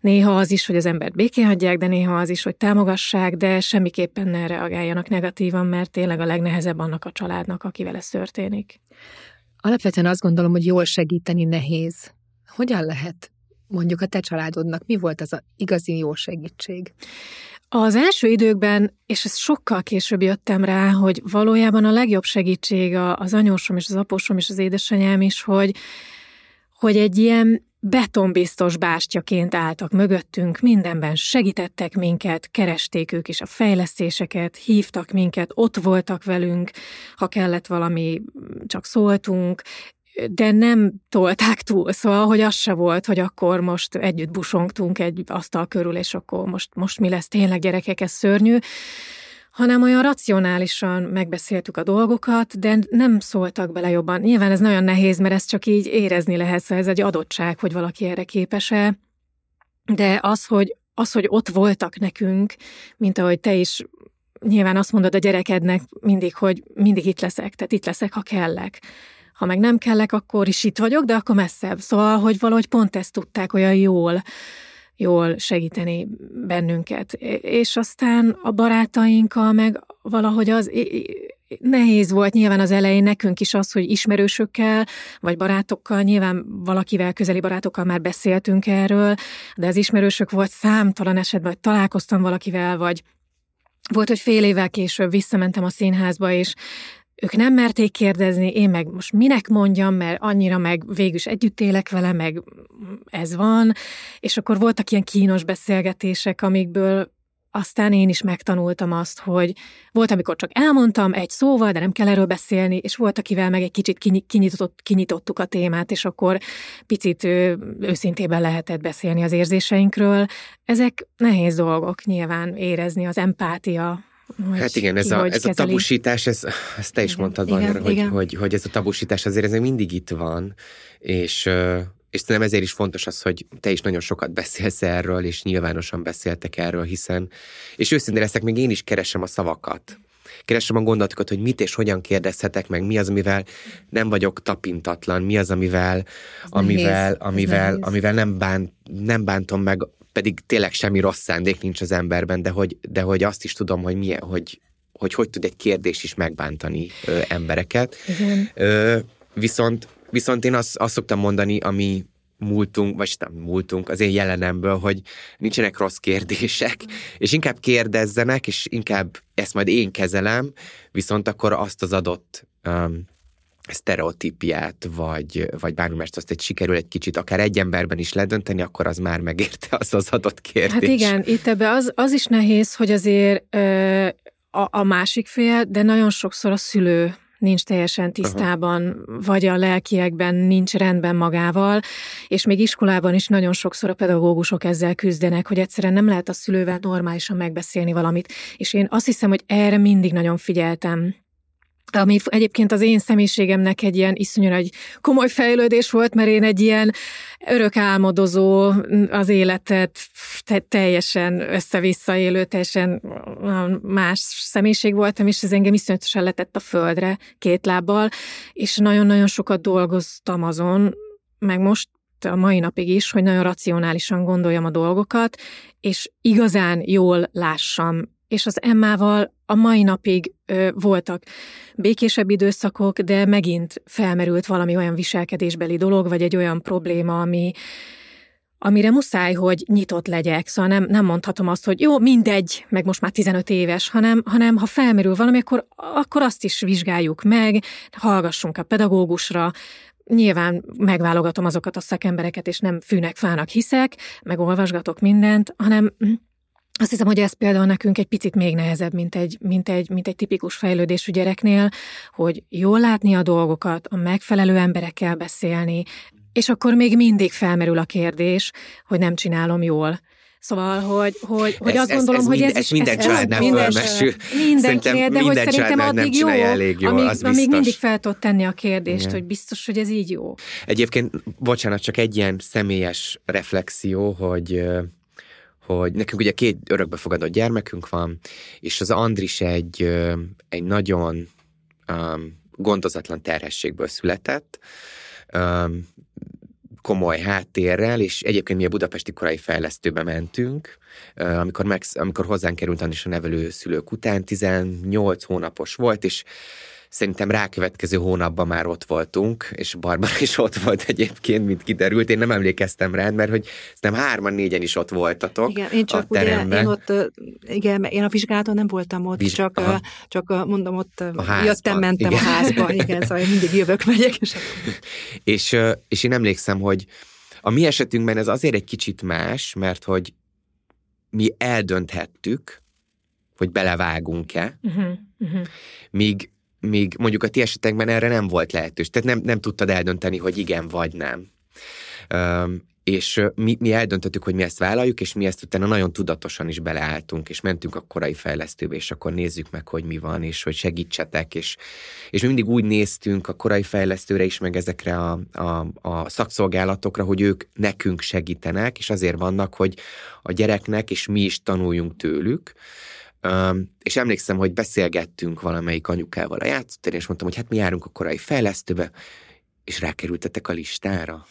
Néha az is, hogy az embert békén hagyják, de néha az is, hogy támogassák, de semmiképpen ne reagáljanak negatívan, mert tényleg a legnehezebb annak a családnak, akivel ez történik. Alapvetően azt gondolom, hogy jól segíteni nehéz. Hogyan lehet mondjuk a te családodnak, mi volt az a igazi jó segítség? Az első időkben, és ez sokkal később jöttem rá, hogy valójában a legjobb segítség az anyósom és az apósom és az édesanyám is, hogy, hogy egy ilyen betonbiztos bástyaként álltak mögöttünk, mindenben segítettek minket, keresték ők is a fejlesztéseket, hívtak minket, ott voltak velünk, ha kellett valami, csak szóltunk, de nem tolták túl, szóval, hogy az se volt, hogy akkor most együtt busongtunk egy asztal körül, és akkor most, most mi lesz? Tényleg gyerekek, ez szörnyű, hanem olyan racionálisan megbeszéltük a dolgokat, de nem szóltak bele jobban. Nyilván ez nagyon nehéz, mert ezt csak így érezni lehet, szóval ez egy adottság, hogy valaki erre képes-e, de az, hogy, az, hogy ott voltak nekünk, mint ahogy te is nyilván azt mondod a gyerekednek mindig, hogy mindig itt leszek, tehát itt leszek, ha kellek. Ha meg nem kellek, akkor is itt vagyok, de akkor messzebb. Szóval, hogy valahogy pont ezt tudták olyan jól, jól segíteni bennünket. És aztán a barátainkkal meg valahogy az nehéz volt nyilván az elején nekünk is az, hogy ismerősökkel, vagy barátokkal, nyilván valakivel, közeli barátokkal már beszéltünk erről, de az ismerősök volt számtalan esetben, hogy találkoztam valakivel, vagy volt, hogy fél évvel később visszamentem a színházba, és ők nem merték kérdezni, én meg most minek mondjam, mert annyira meg végül is együtt élek vele, meg ez van, és akkor voltak ilyen kínos beszélgetések, amikből aztán én is megtanultam azt, hogy volt, amikor csak elmondtam egy szóval, de nem kell erről beszélni, és volt, akivel meg egy kicsit kinyitott, kinyitottuk a témát, és akkor picit őszintében lehetett beszélni az érzéseinkről. Ezek nehéz dolgok nyilván érezni, az empátia, hogy hát igen, ez, a, ez a tabusítás, ez, ezt te is igen, mondtad, igen, Bajnara, hogy, hogy, hogy ez a tabusítás azért ez mindig itt van, és és szerintem ezért is fontos az, hogy te is nagyon sokat beszélsz erről, és nyilvánosan beszéltek erről, hiszen, és őszintén leszek, még én is keresem a szavakat. Keresem a gondolatokat, hogy mit és hogyan kérdezhetek meg, mi az, amivel nem vagyok tapintatlan, mi az, amivel, amivel, amivel, amivel nem, bánt, nem bántom meg, pedig tényleg semmi rossz szándék nincs az emberben, de hogy, de hogy azt is tudom, hogy milyen, hogy, hogy hogy tud egy kérdés is megbántani ö, embereket. Igen. Ö, viszont, viszont én azt, azt szoktam mondani, ami múltunk, vagy nem múltunk, az én jelenemből, hogy nincsenek rossz kérdések, és inkább kérdezzenek, és inkább ezt majd én kezelem, viszont akkor azt az adott um, sztereotípiát, vagy, vagy bármi mást azt egy sikerül egy kicsit akár egy emberben is ledönteni, akkor az már megérte az az adott kérdés. Hát igen, itt ebbe az, az is nehéz, hogy azért ö, a, a másik fél, de nagyon sokszor a szülő nincs teljesen tisztában, Aha. vagy a lelkiekben nincs rendben magával, és még iskolában is nagyon sokszor a pedagógusok ezzel küzdenek, hogy egyszerűen nem lehet a szülővel normálisan megbeszélni valamit. És én azt hiszem, hogy erre mindig nagyon figyeltem ami egyébként az én személyiségemnek egy ilyen iszonyú egy komoly fejlődés volt, mert én egy ilyen örök álmodozó, az életet te- teljesen össze-vissza élő, teljesen más személyiség voltam, és ez engem iszonyatosan letett a földre két lábbal, és nagyon-nagyon sokat dolgoztam azon, meg most a mai napig is, hogy nagyon racionálisan gondoljam a dolgokat, és igazán jól lássam és az Emmával a mai napig ö, voltak békésebb időszakok, de megint felmerült valami olyan viselkedésbeli dolog, vagy egy olyan probléma, ami, amire muszáj, hogy nyitott legyek. Szóval nem, nem mondhatom azt, hogy jó, mindegy, meg most már 15 éves, hanem, hanem ha felmerül valami, akkor, akkor azt is vizsgáljuk meg, hallgassunk a pedagógusra, Nyilván megválogatom azokat a szakembereket, és nem fűnek, fának hiszek, meg olvasgatok mindent, hanem azt hiszem, hogy ez például nekünk egy picit még nehezebb, mint egy, mint egy, mint egy tipikus fejlődésű gyereknél, hogy jól látni a dolgokat, a megfelelő emberekkel beszélni, és akkor még mindig felmerül a kérdés, hogy nem csinálom jól. Szóval, hogy, hogy, hogy ez, azt gondolom, ez, hogy ez, ez is... minden családnál fölmesül. Mindenkinél, de hogy szerintem addig jó, elég jó amíg, az amíg mindig fel tudod tenni a kérdést, Igen. hogy biztos, hogy ez így jó. Egyébként, bocsánat, csak egy ilyen személyes reflexió, hogy hogy nekünk ugye két örökbefogadott gyermekünk van, és az Andris egy, egy nagyon um, gondozatlan terhességből született, um, komoly háttérrel, és egyébként mi a budapesti korai fejlesztőbe mentünk, amikor, meg, amikor hozzánk került Andris a nevelő szülők után, 18 hónapos volt, és Szerintem rákövetkező hónapban már ott voltunk, és Barbara is ott volt egyébként, mint kiderült. Én nem emlékeztem rá, mert hogy nem hárman, négyen is ott voltatok Igen, én csak a ugye, én ott, igen, én a vizsgálaton nem voltam ott, Viz... csak, Aha. csak mondom, ott a jöttem, mentem igen. a házba, igen, szóval mindig jövök, megyek. És, és, és én emlékszem, hogy a mi esetünkben ez azért egy kicsit más, mert hogy mi eldönthettük, hogy belevágunk-e, uh-huh, uh-huh. míg míg mondjuk a ti esetekben erre nem volt lehetős. Tehát nem, nem tudtad eldönteni, hogy igen vagy nem. Um, és mi, mi eldöntöttük, hogy mi ezt vállaljuk, és mi ezt utána nagyon tudatosan is beleálltunk, és mentünk a korai fejlesztőbe, és akkor nézzük meg, hogy mi van, és hogy segítsetek, és, és mi mindig úgy néztünk a korai fejlesztőre is, meg ezekre a, a, a szakszolgálatokra, hogy ők nekünk segítenek, és azért vannak, hogy a gyereknek, és mi is tanuljunk tőlük, Um, és emlékszem, hogy beszélgettünk valamelyik anyukával a játszótéren, és mondtam, hogy hát mi járunk a korai fejlesztőbe, és rákerültetek a listára.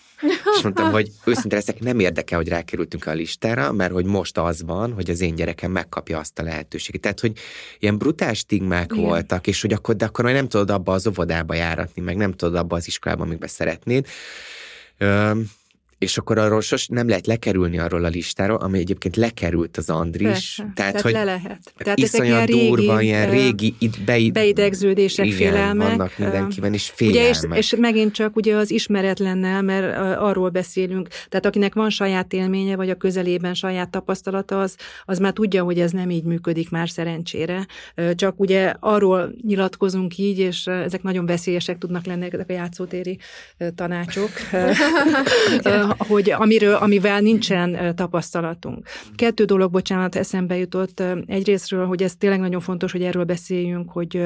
És mondtam, hogy őszinte leszek, nem érdekel, hogy rákerültünk a listára, mert hogy most az van, hogy az én gyerekem megkapja azt a lehetőséget. Tehát, hogy ilyen brutál stigmák Igen. voltak, és hogy akkor, de akkor majd nem tudod abba az óvodába járatni, meg nem tudod abba az iskolába, amikbe szeretnéd. Um, és akkor arról sos nem lehet lekerülni arról a listáról, ami egyébként lekerült az Andris. Persze, tehát, tehát hogy le lehet. Tehát iszonyat ilyen durva, régi, ilyen régi itt beid... beidegződések, igen, félelmek. vannak mindenkiben, és félelmek. Ugye, és, és megint csak ugye az ismeretlennel, mert arról beszélünk, tehát akinek van saját élménye, vagy a közelében saját tapasztalata, az, az már tudja, hogy ez nem így működik már szerencsére. Csak ugye arról nyilatkozunk így, és ezek nagyon veszélyesek tudnak lenni ezek a játszótéri tanácsok. Hogy amiről, amivel nincsen tapasztalatunk. Kettő dolog, bocsánat, eszembe jutott. Egyrésztről, hogy ez tényleg nagyon fontos, hogy erről beszéljünk, hogy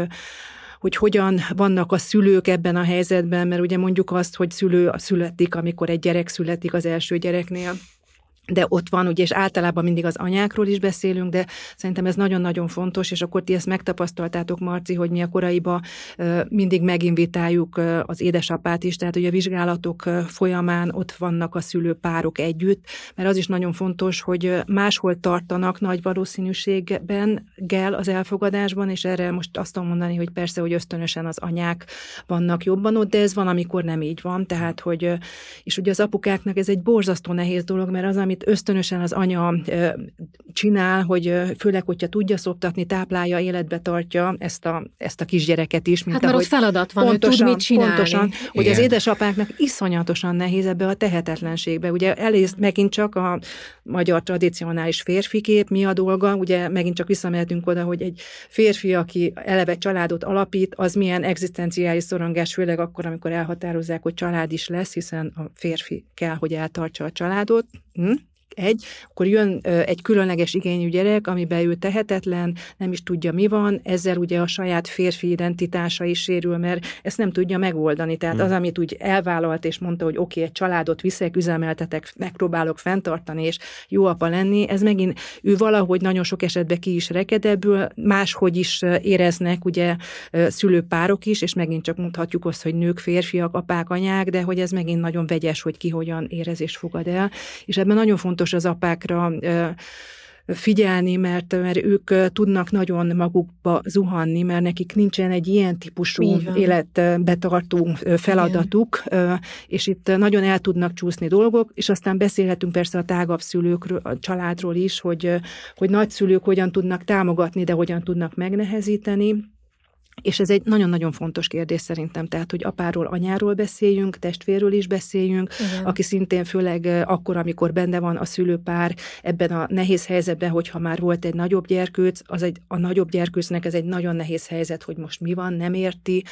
hogy hogyan vannak a szülők ebben a helyzetben, mert ugye mondjuk azt, hogy szülő születik, amikor egy gyerek születik az első gyereknél, de ott van, ugye, és általában mindig az anyákról is beszélünk, de szerintem ez nagyon-nagyon fontos, és akkor ti ezt megtapasztaltátok, Marci, hogy mi a koraiba mindig meginvitáljuk az édesapát is, tehát hogy a vizsgálatok folyamán ott vannak a szülőpárok együtt, mert az is nagyon fontos, hogy máshol tartanak nagy valószínűségben gel az elfogadásban, és erre most azt tudom mondani, hogy persze, hogy ösztönösen az anyák vannak jobban ott, de ez van, amikor nem így van, tehát, hogy, és ugye az apukáknak ez egy borzasztó nehéz dolog, mert az, amit ösztönösen az anya csinál, hogy főleg, hogyha tudja szoptatni, táplálja, életbe tartja ezt a, ezt a kisgyereket is. Mint hát mert ott feladat van, pontosan, tud mit csinálni. Pontosan, hogy az édesapáknak iszonyatosan nehéz ebbe a tehetetlenségbe. Ugye elészt megint csak a magyar tradicionális férfi kép, mi a dolga, ugye megint csak visszamehetünk oda, hogy egy férfi, aki eleve családot alapít, az milyen egzisztenciális szorongás, főleg akkor, amikor elhatározzák, hogy család is lesz, hiszen a férfi kell, hogy eltartsa a családot. Hm? Egy, akkor jön egy különleges igényű gyerek, amiben ő tehetetlen, nem is tudja mi van, ezzel ugye a saját férfi identitása is sérül, mert ezt nem tudja megoldani. Tehát hmm. az, amit úgy elvállalt és mondta, hogy oké, okay, egy családot viszek, üzemeltetek, megpróbálok fenntartani és jó apa lenni, ez megint ő valahogy nagyon sok esetben ki is reked ebből, máshogy is éreznek ugye szülőpárok is, és megint csak mondhatjuk azt, hogy nők, férfiak, apák, anyák, de hogy ez megint nagyon vegyes, hogy ki hogyan érez és fogad el. És ebben nagyon fontos fontos az apákra figyelni, mert, mert ők tudnak nagyon magukba zuhanni, mert nekik nincsen egy ilyen típusú életbetartó feladatuk, Igen. és itt nagyon el tudnak csúszni dolgok, és aztán beszélhetünk persze a tágabb szülőkről, a családról is, hogy, hogy nagyszülők hogyan tudnak támogatni, de hogyan tudnak megnehezíteni és ez egy nagyon-nagyon fontos kérdés szerintem, tehát, hogy apáról, anyáról beszéljünk, testvérről is beszéljünk, Igen. aki szintén főleg akkor, amikor benne van a szülőpár ebben a nehéz helyzetben, hogyha már volt egy nagyobb gyerkőc, az egy, a nagyobb gyerkőcnek ez egy nagyon nehéz helyzet, hogy most mi van, nem érti,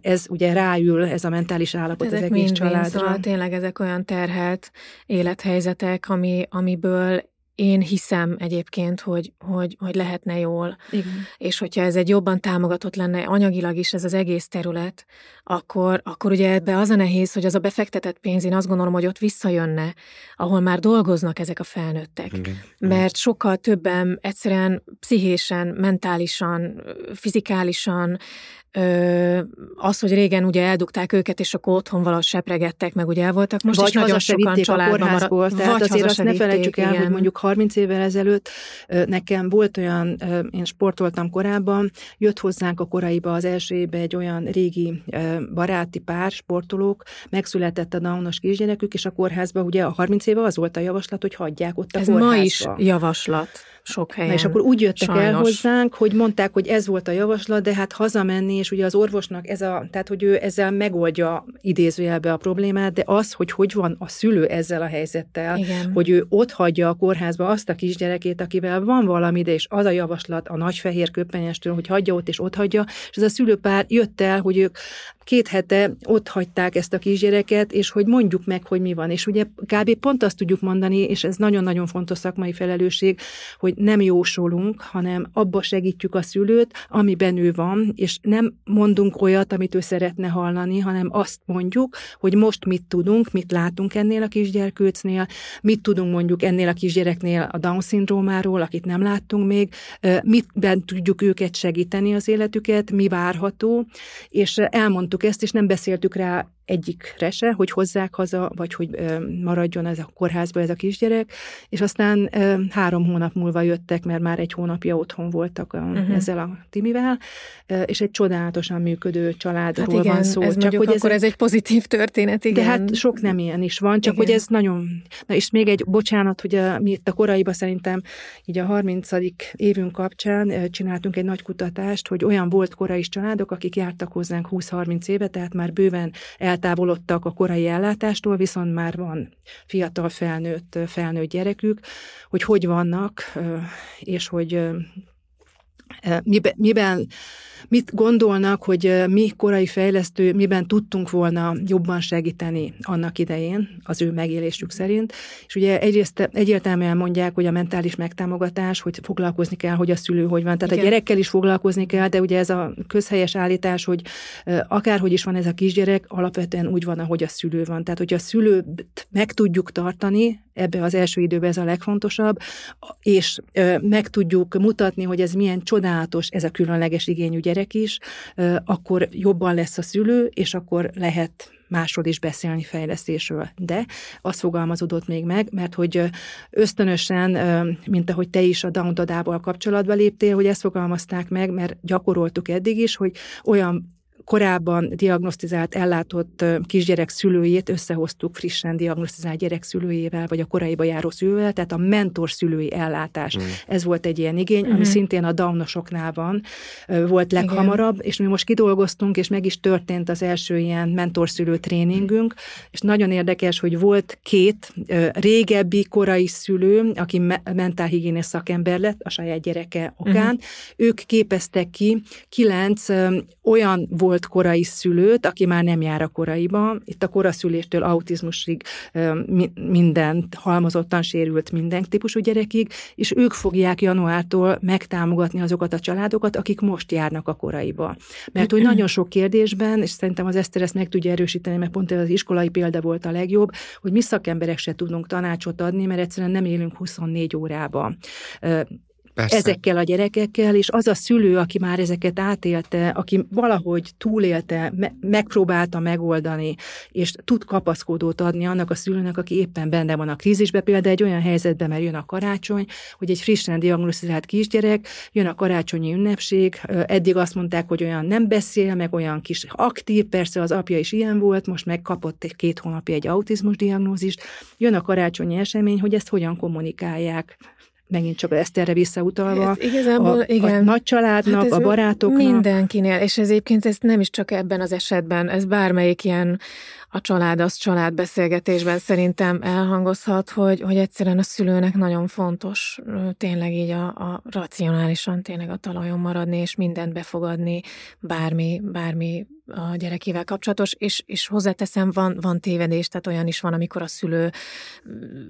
ez ugye ráül, ez a mentális állapot ezek az egész családra. Szóval tényleg ezek olyan terhelt élethelyzetek, ami, amiből én hiszem egyébként, hogy, hogy, hogy lehetne jól. Igen. És hogyha ez egy jobban támogatott lenne anyagilag is ez az egész terület, akkor, akkor ugye ebbe az a nehéz, hogy az a befektetett pénz, én azt gondolom, hogy ott visszajönne, ahol már dolgoznak ezek a felnőttek. Igen. Mert sokkal többen egyszerűen pszichésen, mentálisan, fizikálisan Ö, az, hogy régen ugye eldugták őket, és akkor otthon valahogy sepregettek, meg ugye el voltak, most vagy is nagyon sokan családban a maradt. Tehát vagy azért azt ne felejtsük el, igen. hogy mondjuk 30 évvel ezelőtt nekem volt olyan, én sportoltam korábban, jött hozzánk a koraiba az első évben egy olyan régi baráti pár, sportolók, megszületett a Downos kisgyerekük, és a kórházban ugye a 30 éve az volt a javaslat, hogy hagyják ott a Ez kórházba. ma is javaslat sok helyen. Na és akkor úgy jöttek Sajnos. el hozzánk, hogy mondták, hogy ez volt a javaslat, de hát hazamenni, és ugye az orvosnak ez a, tehát hogy ő ezzel megoldja idézőjelbe a problémát, de az, hogy hogy van a szülő ezzel a helyzettel, Igen. hogy ő ott hagyja a kórházba azt a kisgyerekét, akivel van valami, de és az a javaslat a nagyfehér köpenyestől, hogy hagyja ott és ott hagyja, és ez a szülőpár jött el, hogy ők két hete ott hagyták ezt a kisgyereket, és hogy mondjuk meg, hogy mi van. És ugye kb. pont azt tudjuk mondani, és ez nagyon-nagyon fontos szakmai felelősség, hogy nem jósolunk, hanem abba segítjük a szülőt, amiben ő van, és nem mondunk olyat, amit ő szeretne hallani, hanem azt mondjuk, hogy most mit tudunk, mit látunk ennél a kisgyerkőcnél, mit tudunk mondjuk ennél a kisgyereknél a Down-szindrómáról, akit nem láttunk még, mitben tudjuk őket segíteni az életüket, mi várható, és elmondtuk ezt, és nem beszéltük rá egyikre se, hogy hozzák haza, vagy hogy maradjon ez a kórházba ez a kisgyerek, és aztán három hónap múlva jöttek, mert már egy hónapja otthon voltak a, uh-huh. ezzel a Timivel, és egy csodálatosan működő családról hát igen, van szó. Ez csak hogy akkor ez, ez egy pozitív történet, igen. De hát sok nem ilyen is van, csak igen. hogy ez nagyon... Na és még egy, bocsánat, hogy a, mi itt a koraiba szerintem így a 30. évünk kapcsán csináltunk egy nagy kutatást, hogy olyan volt korai családok, akik jártak hozzánk 20-30 éve, tehát már bőven el eltávolodtak a korai ellátástól, viszont már van fiatal felnőtt, felnőtt gyerekük, hogy hogy vannak, és hogy miben, miben mit gondolnak, hogy mi korai fejlesztő, miben tudtunk volna jobban segíteni annak idején, az ő megélésük szerint. És ugye egyrészt egyértelműen mondják, hogy a mentális megtámogatás, hogy foglalkozni kell, hogy a szülő hogy van. Tehát Igen. a gyerekkel is foglalkozni kell, de ugye ez a közhelyes állítás, hogy akárhogy is van ez a kisgyerek, alapvetően úgy van, ahogy a szülő van. Tehát, hogy a szülőt meg tudjuk tartani, ebbe az első időben ez a legfontosabb, és meg tudjuk mutatni, hogy ez milyen csodálatos, ez a különleges igényű gyerek is, akkor jobban lesz a szülő, és akkor lehet másról is beszélni fejlesztésről. De az fogalmazódott még meg, mert hogy ösztönösen, mint ahogy te is a Down kapcsolatba léptél, hogy ezt fogalmazták meg, mert gyakoroltuk eddig is, hogy olyan korábban diagnosztizált, ellátott kisgyerek szülőjét összehoztuk frissen diagnosztizált gyerek szülőjével, vagy a koraiba járó szülővel, tehát a mentor szülői ellátás. Mm. Ez volt egy ilyen igény, mm. ami szintén a Downosoknál van, volt leghamarabb, Igen. és mi most kidolgoztunk, és meg is történt az első ilyen mentorszülő tréningünk, és nagyon érdekes, hogy volt két régebbi korai szülő, aki mentálhigiénész szakember lett a saját gyereke okán, mm. ők képeztek ki kilenc olyan volt volt korai szülőt, aki már nem jár a koraiba. Itt a koraszüléstől autizmusig mindent, halmozottan sérült minden típusú gyerekig, és ők fogják januártól megtámogatni azokat a családokat, akik most járnak a koraiba. Mert hogy nagyon sok kérdésben, és szerintem az Eszter ezt meg tudja erősíteni, mert pont ez az iskolai példa volt a legjobb, hogy mi szakemberek se tudunk tanácsot adni, mert egyszerűen nem élünk 24 órába. Persze. ezekkel a gyerekekkel, és az a szülő, aki már ezeket átélte, aki valahogy túlélte, me- megpróbálta megoldani, és tud kapaszkodót adni annak a szülőnek, aki éppen benne van a krízisbe, például egy olyan helyzetben, mert jön a karácsony, hogy egy frissen diagnosztizált kisgyerek, jön a karácsonyi ünnepség, eddig azt mondták, hogy olyan nem beszél, meg olyan kis aktív, persze az apja is ilyen volt, most meg kapott egy két hónapja egy autizmus diagnózist, jön a karácsonyi esemény, hogy ezt hogyan kommunikálják megint csak ezt erre visszautalva, hát igazából, a, igen. a nagy családnak, hát a barátoknak. Mindenkinél, és ez egyébként ez nem is csak ebben az esetben, ez bármelyik ilyen a család az család beszélgetésben szerintem elhangozhat, hogy, hogy egyszerűen a szülőnek nagyon fontos tényleg így a, a racionálisan tényleg a talajon maradni, és mindent befogadni, bármi, bármi a gyerekével kapcsolatos, és, és hozzáteszem, van, van tévedés, tehát olyan is van, amikor a szülő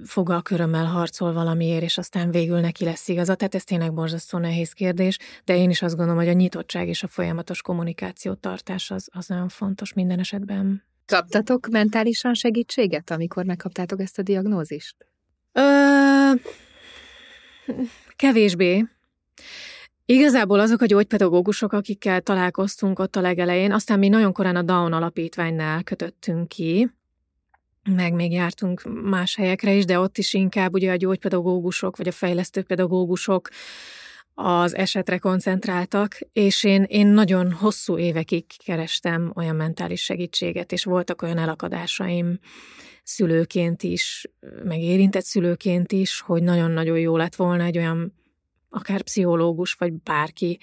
fogalkörömmel harcol valamiért, és aztán végül neki lesz igaza, tehát ez tényleg borzasztó nehéz kérdés, de én is azt gondolom, hogy a nyitottság és a folyamatos kommunikáció tartás az, az nagyon fontos minden esetben. Kaptatok mentálisan segítséget, amikor megkaptátok ezt a diagnózist? Ö, kevésbé. Igazából azok a gyógypedagógusok, akikkel találkoztunk ott a legelején, aztán mi nagyon korán a Down alapítványnál kötöttünk ki, meg még jártunk más helyekre is, de ott is inkább ugye a gyógypedagógusok vagy a fejlesztő pedagógusok az esetre koncentráltak, és én, én nagyon hosszú évekig kerestem olyan mentális segítséget, és voltak olyan elakadásaim szülőként is, meg érintett szülőként is, hogy nagyon-nagyon jó lett volna egy olyan akár pszichológus, vagy bárki,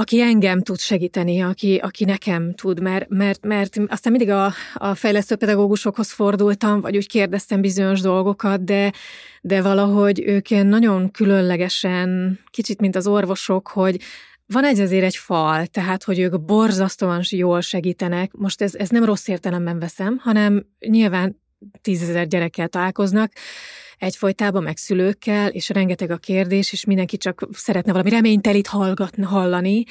aki engem tud segíteni, aki, aki nekem tud, mert, mert, mert aztán mindig a, a fejlesztő pedagógusokhoz fordultam, vagy úgy kérdeztem bizonyos dolgokat, de, de valahogy ők nagyon különlegesen, kicsit mint az orvosok, hogy van egy azért egy fal, tehát, hogy ők borzasztóan jól segítenek. Most ez, ez nem rossz értelemben veszem, hanem nyilván tízezer gyerekkel találkoznak, egyfolytában, meg szülőkkel, és rengeteg a kérdés, és mindenki csak szeretne valami reménytelit hallgatni, hallani,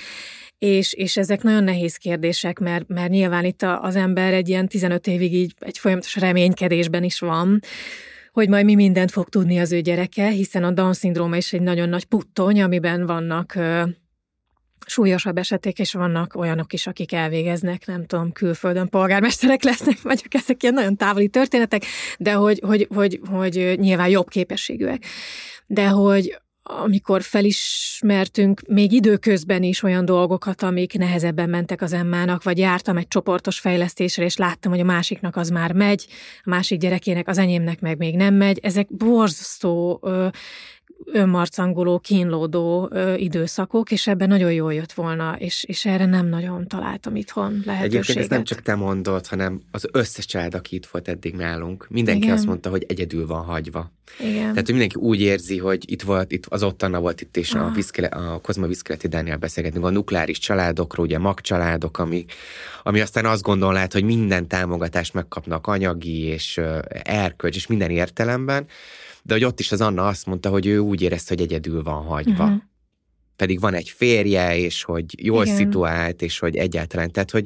és, és ezek nagyon nehéz kérdések, mert, mert nyilván itt az ember egy ilyen 15 évig így egy folyamatos reménykedésben is van, hogy majd mi mindent fog tudni az ő gyereke, hiszen a Down-szindróma is egy nagyon nagy puttony, amiben vannak súlyosabb esetek, és vannak olyanok is, akik elvégeznek, nem tudom, külföldön polgármesterek lesznek, vagy ezek ilyen nagyon távoli történetek, de hogy, hogy, hogy, hogy nyilván jobb képességűek. De hogy amikor felismertünk még időközben is olyan dolgokat, amik nehezebben mentek az emmának, vagy jártam egy csoportos fejlesztésre, és láttam, hogy a másiknak az már megy, a másik gyerekének, az enyémnek meg még nem megy. Ezek borzasztó önmarcangoló, kínlódó ö, időszakok, és ebben nagyon jól jött volna, és, és erre nem nagyon találtam itthon lehetőséget. Egyébként ezt nem csak te mondod, hanem az összes család, aki itt volt eddig nálunk, mindenki Igen. azt mondta, hogy egyedül van hagyva. Igen. Tehát, hogy mindenki úgy érzi, hogy itt volt, itt az ott Anna volt itt, és ah. a, viszkele, a Kozma Viszkeleti Dániel beszélgetünk a nukleáris családokról, ugye mag családok, ami, ami aztán azt gondolná, hogy minden támogatást megkapnak anyagi és erkölcs és minden értelemben, de hogy ott is az Anna azt mondta, hogy ő úgy érezte, hogy egyedül van hagyva. Uh-huh. Pedig van egy férje, és hogy jól Igen. szituált, és hogy egyáltalán, tehát hogy,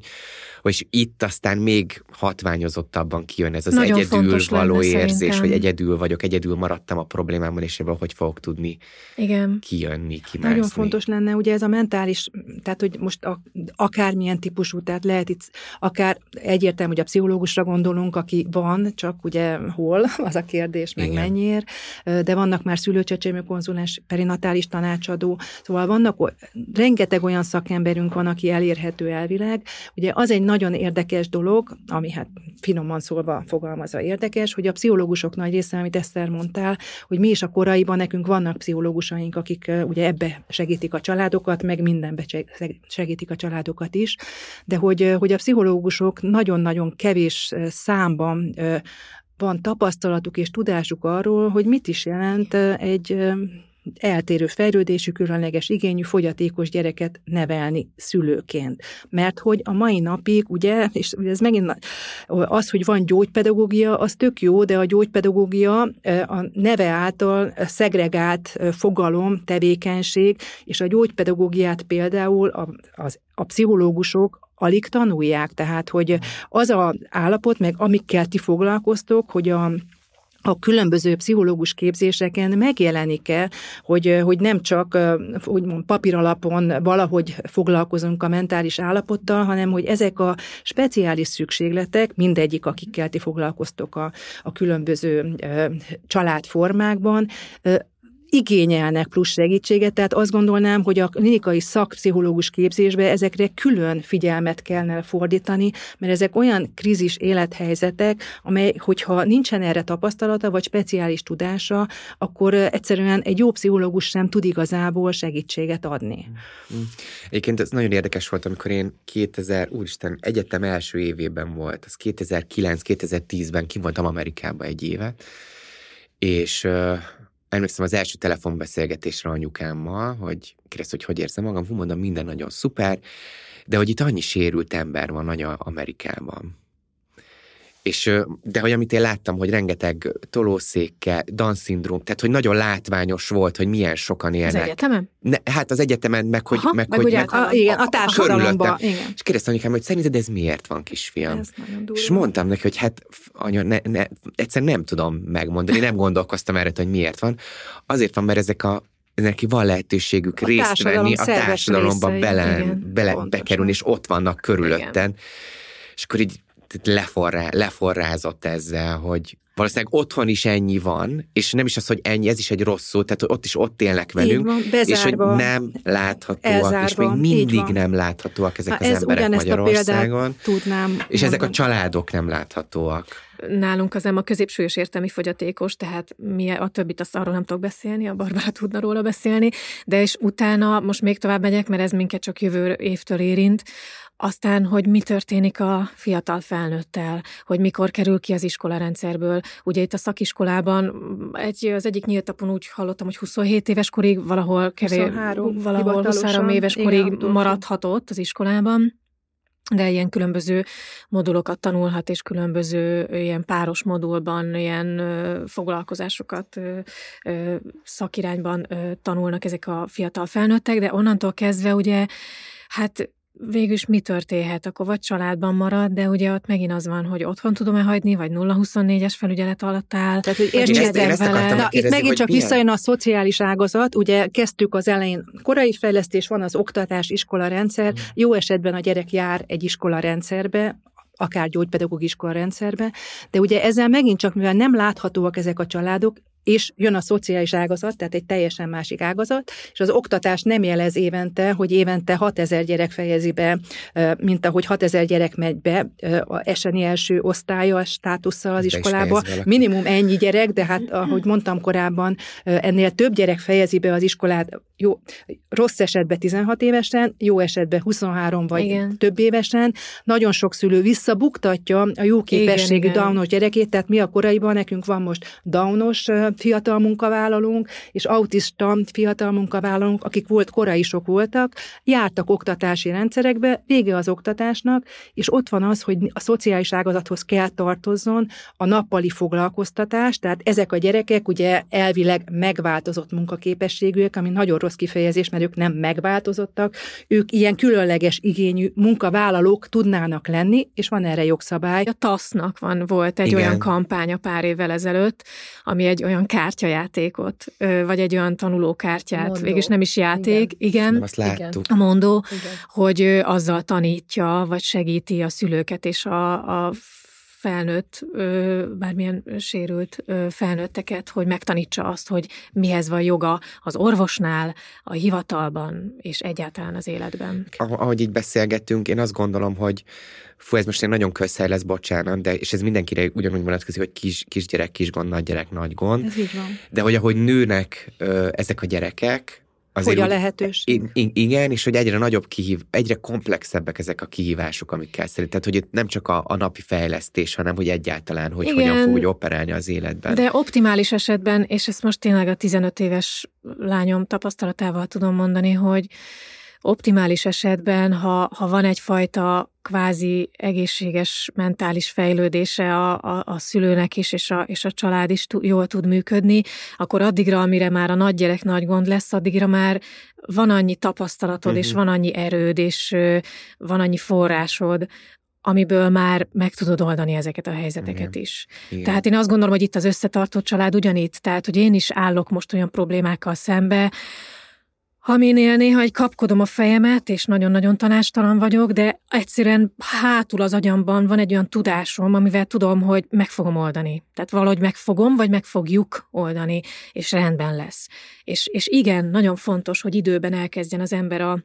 és itt aztán még hatványozottabban kijön ez az Nagyon egyedül való lenne, érzés, szerintem. hogy egyedül vagyok, egyedül maradtam a problémámmal, és ebből hogy fogok tudni Igen. kijönni, kimászni. Nagyon fontos lenne, ugye ez a mentális, tehát hogy most a, akármilyen típusú, tehát lehet itt akár egyértelmű, hogy a pszichológusra gondolunk, aki van, csak ugye hol, az a kérdés, meg Igen. mennyiért, de vannak már szülőcsecsemő konzulens, perinatális tanácsadó, szóval vannak, rengeteg olyan szakemberünk van, aki elérhető elvileg. Ugye az egy nagyon érdekes dolog, ami hát finoman szólva fogalmazva érdekes, hogy a pszichológusok nagy része, amit Eszter mondtál, hogy mi is a koraiban nekünk vannak pszichológusaink, akik ugye ebbe segítik a családokat, meg mindenbe segítik a családokat is, de hogy, hogy a pszichológusok nagyon-nagyon kevés számban van tapasztalatuk és tudásuk arról, hogy mit is jelent egy eltérő fejlődésű, különleges igényű, fogyatékos gyereket nevelni szülőként. Mert hogy a mai napig, ugye, és ez megint az, hogy van gyógypedagógia, az tök jó, de a gyógypedagógia a neve által szegregált fogalom, tevékenység, és a gyógypedagógiát például a, az, a pszichológusok alig tanulják, tehát hogy az a állapot, meg amikkel ti foglalkoztok, hogy a a különböző pszichológus képzéseken megjelenik-e, hogy, hogy nem csak úgymond papíralapon valahogy foglalkozunk a mentális állapottal, hanem hogy ezek a speciális szükségletek, mindegyik, akikkel ti foglalkoztok a, a különböző családformákban, igényelnek plusz segítséget, tehát azt gondolnám, hogy a klinikai szakpszichológus képzésbe ezekre külön figyelmet kellene fordítani, mert ezek olyan krízis élethelyzetek, amely, hogyha nincsen erre tapasztalata, vagy speciális tudása, akkor egyszerűen egy jó pszichológus sem tud igazából segítséget adni. Mm. Egyébként ez nagyon érdekes volt, amikor én 2000, úristen, egyetem első évében volt, az 2009-2010-ben kim Amerikába egy éve, és emlékszem az első telefonbeszélgetésre anyukámmal, hogy kérdezte, hogy hogy érzem magam, hú, mondom, minden nagyon szuper, de hogy itt annyi sérült ember van anya Amerikában. És, de hogy amit én láttam, hogy rengeteg tolószékkel, Down-szindróm, tehát hogy nagyon látványos volt, hogy milyen sokan élnek. Az egyetemen? Ne, hát az egyetemen, meg hogy... Aha, meg, meg, hogy, meg, a, igen, a társadalomban. És kérdezte anyukám, hogy szerinted ez miért van, kisfiam? És mondtam neki, hogy hát anya, ne, ne, egyszer nem tudom megmondani, nem gondolkoztam erre, hogy miért van. Azért van, mert ezek a neki van lehetőségük a részt venni a társadalomba, részei, bele, igen, bele bekerülni, és ott vannak körülötten. Igen. És akkor így leforrá, leforrázott ezzel, hogy valószínűleg otthon is ennyi van, és nem is az, hogy ennyi, ez is egy rossz szó, tehát ott is ott élnek velünk, van, és hogy nem láthatóak, elzárva, és még mindig nem láthatóak ezek Na, az ez emberek Magyarországon. tudnám És mondani. ezek a családok nem láthatóak. Nálunk az a középsúlyos értelmi fogyatékos, tehát mi a többit azt arról nem tudok beszélni, a Barbara tudna róla beszélni, de és utána most még tovább megyek, mert ez minket csak jövő évtől érint, aztán, hogy mi történik a fiatal felnőttel, hogy mikor kerül ki az iskolarendszerből. Ugye itt a szakiskolában egy, az egyik nyíltapon úgy hallottam, hogy 27 éves korig valahol, kerül, 23, valahol 23 éves korig igen, maradhatott az iskolában de ilyen különböző modulokat tanulhat, és különböző ilyen páros modulban ilyen foglalkozásokat szakirányban tanulnak ezek a fiatal felnőttek, de onnantól kezdve ugye hát végül is mi történhet? Akkor vagy családban marad, de ugye ott megint az van, hogy otthon tudom-e hagyni, vagy 0-24-es felügyelet alatt áll. Tehát, hogy értsétek vele. Na, itt megint csak visszajön a szociális ágazat. Ugye kezdtük az elején, korai fejlesztés van az oktatás, iskola rendszer. Hmm. Jó esetben a gyerek jár egy iskola rendszerbe, akár gyógypedagógiskola rendszerbe, de ugye ezzel megint csak, mivel nem láthatóak ezek a családok, és jön a szociális ágazat, tehát egy teljesen másik ágazat, és az oktatás nem jelez évente, hogy évente 6000 gyerek fejezi be, mint ahogy 6000 gyerek megy be a eseni első osztálya státusszal az iskolába. Minimum ennyi gyerek, de hát ahogy mondtam korábban, ennél több gyerek fejezi be az iskolát, jó, rossz esetben 16 évesen, jó esetben 23 vagy igen. több évesen. Nagyon sok szülő visszabuktatja a jó képességű igen, downos gyerekét, tehát mi a koraiban nekünk van most downos fiatal munkavállalónk, és autista fiatal munkavállalónk, akik volt korai sok voltak, jártak oktatási rendszerekbe, vége az oktatásnak, és ott van az, hogy a szociális ágazathoz kell tartozzon a nappali foglalkoztatás, tehát ezek a gyerekek ugye elvileg megváltozott munkaképességűek, ami nagyon rossz kifejezés, mert ők nem megváltozottak, ők ilyen különleges igényű munkavállalók tudnának lenni, és van erre jogszabály. A TASZ-nak van, volt egy Igen. olyan kampánya pár évvel ezelőtt, ami egy olyan kártyajátékot, vagy egy olyan tanulókártyát, Mondó. végülis nem is játék, igen, igen azt láttuk. a mondó, igen. hogy azzal tanítja, vagy segíti a szülőket és a, a felnőtt, bármilyen sérült felnőtteket, hogy megtanítsa azt, hogy mihez van joga az orvosnál, a hivatalban és egyáltalán az életben. Ahogy így beszélgettünk, én azt gondolom, hogy fú, ez most egy nagyon közhely lesz, bocsánat, de és ez mindenkire ugyanúgy vonatkozik, hogy kis, kisgyerek, kis gond, nagy gyerek, nagy gond. Ez így van. De hogy ahogy nőnek ö, ezek a gyerekek, Azért hogy a lehetőség. Igen, és hogy egyre nagyobb kihív, egyre komplexebbek ezek a kihívások, amikkel szerint. Tehát, hogy itt nem csak a, a napi fejlesztés, hanem hogy egyáltalán, hogy igen, hogyan fog operálni az életben. De optimális esetben, és ezt most tényleg a 15 éves lányom tapasztalatával tudom mondani, hogy optimális esetben, ha, ha van egyfajta kvázi egészséges mentális fejlődése a, a, a szülőnek is, és a, és a család is t- jól tud működni, akkor addigra, amire már a nagy gyerek nagy gond lesz, addigra már van annyi tapasztalatod, uh-huh. és mhm. van annyi erőd, és van annyi forrásod, amiből már meg tudod oldani ezeket a helyzeteket Igen. is. Igen. Tehát én azt gondolom, hogy itt az összetartó család ugyanitt, tehát hogy én is állok most olyan problémákkal szembe, aminél néha egy kapkodom a fejemet, és nagyon-nagyon tanástalan vagyok, de egyszerűen hátul az agyamban van egy olyan tudásom, amivel tudom, hogy meg fogom oldani. Tehát valahogy megfogom, vagy meg fogjuk oldani, és rendben lesz. És, és igen, nagyon fontos, hogy időben elkezdjen az ember a,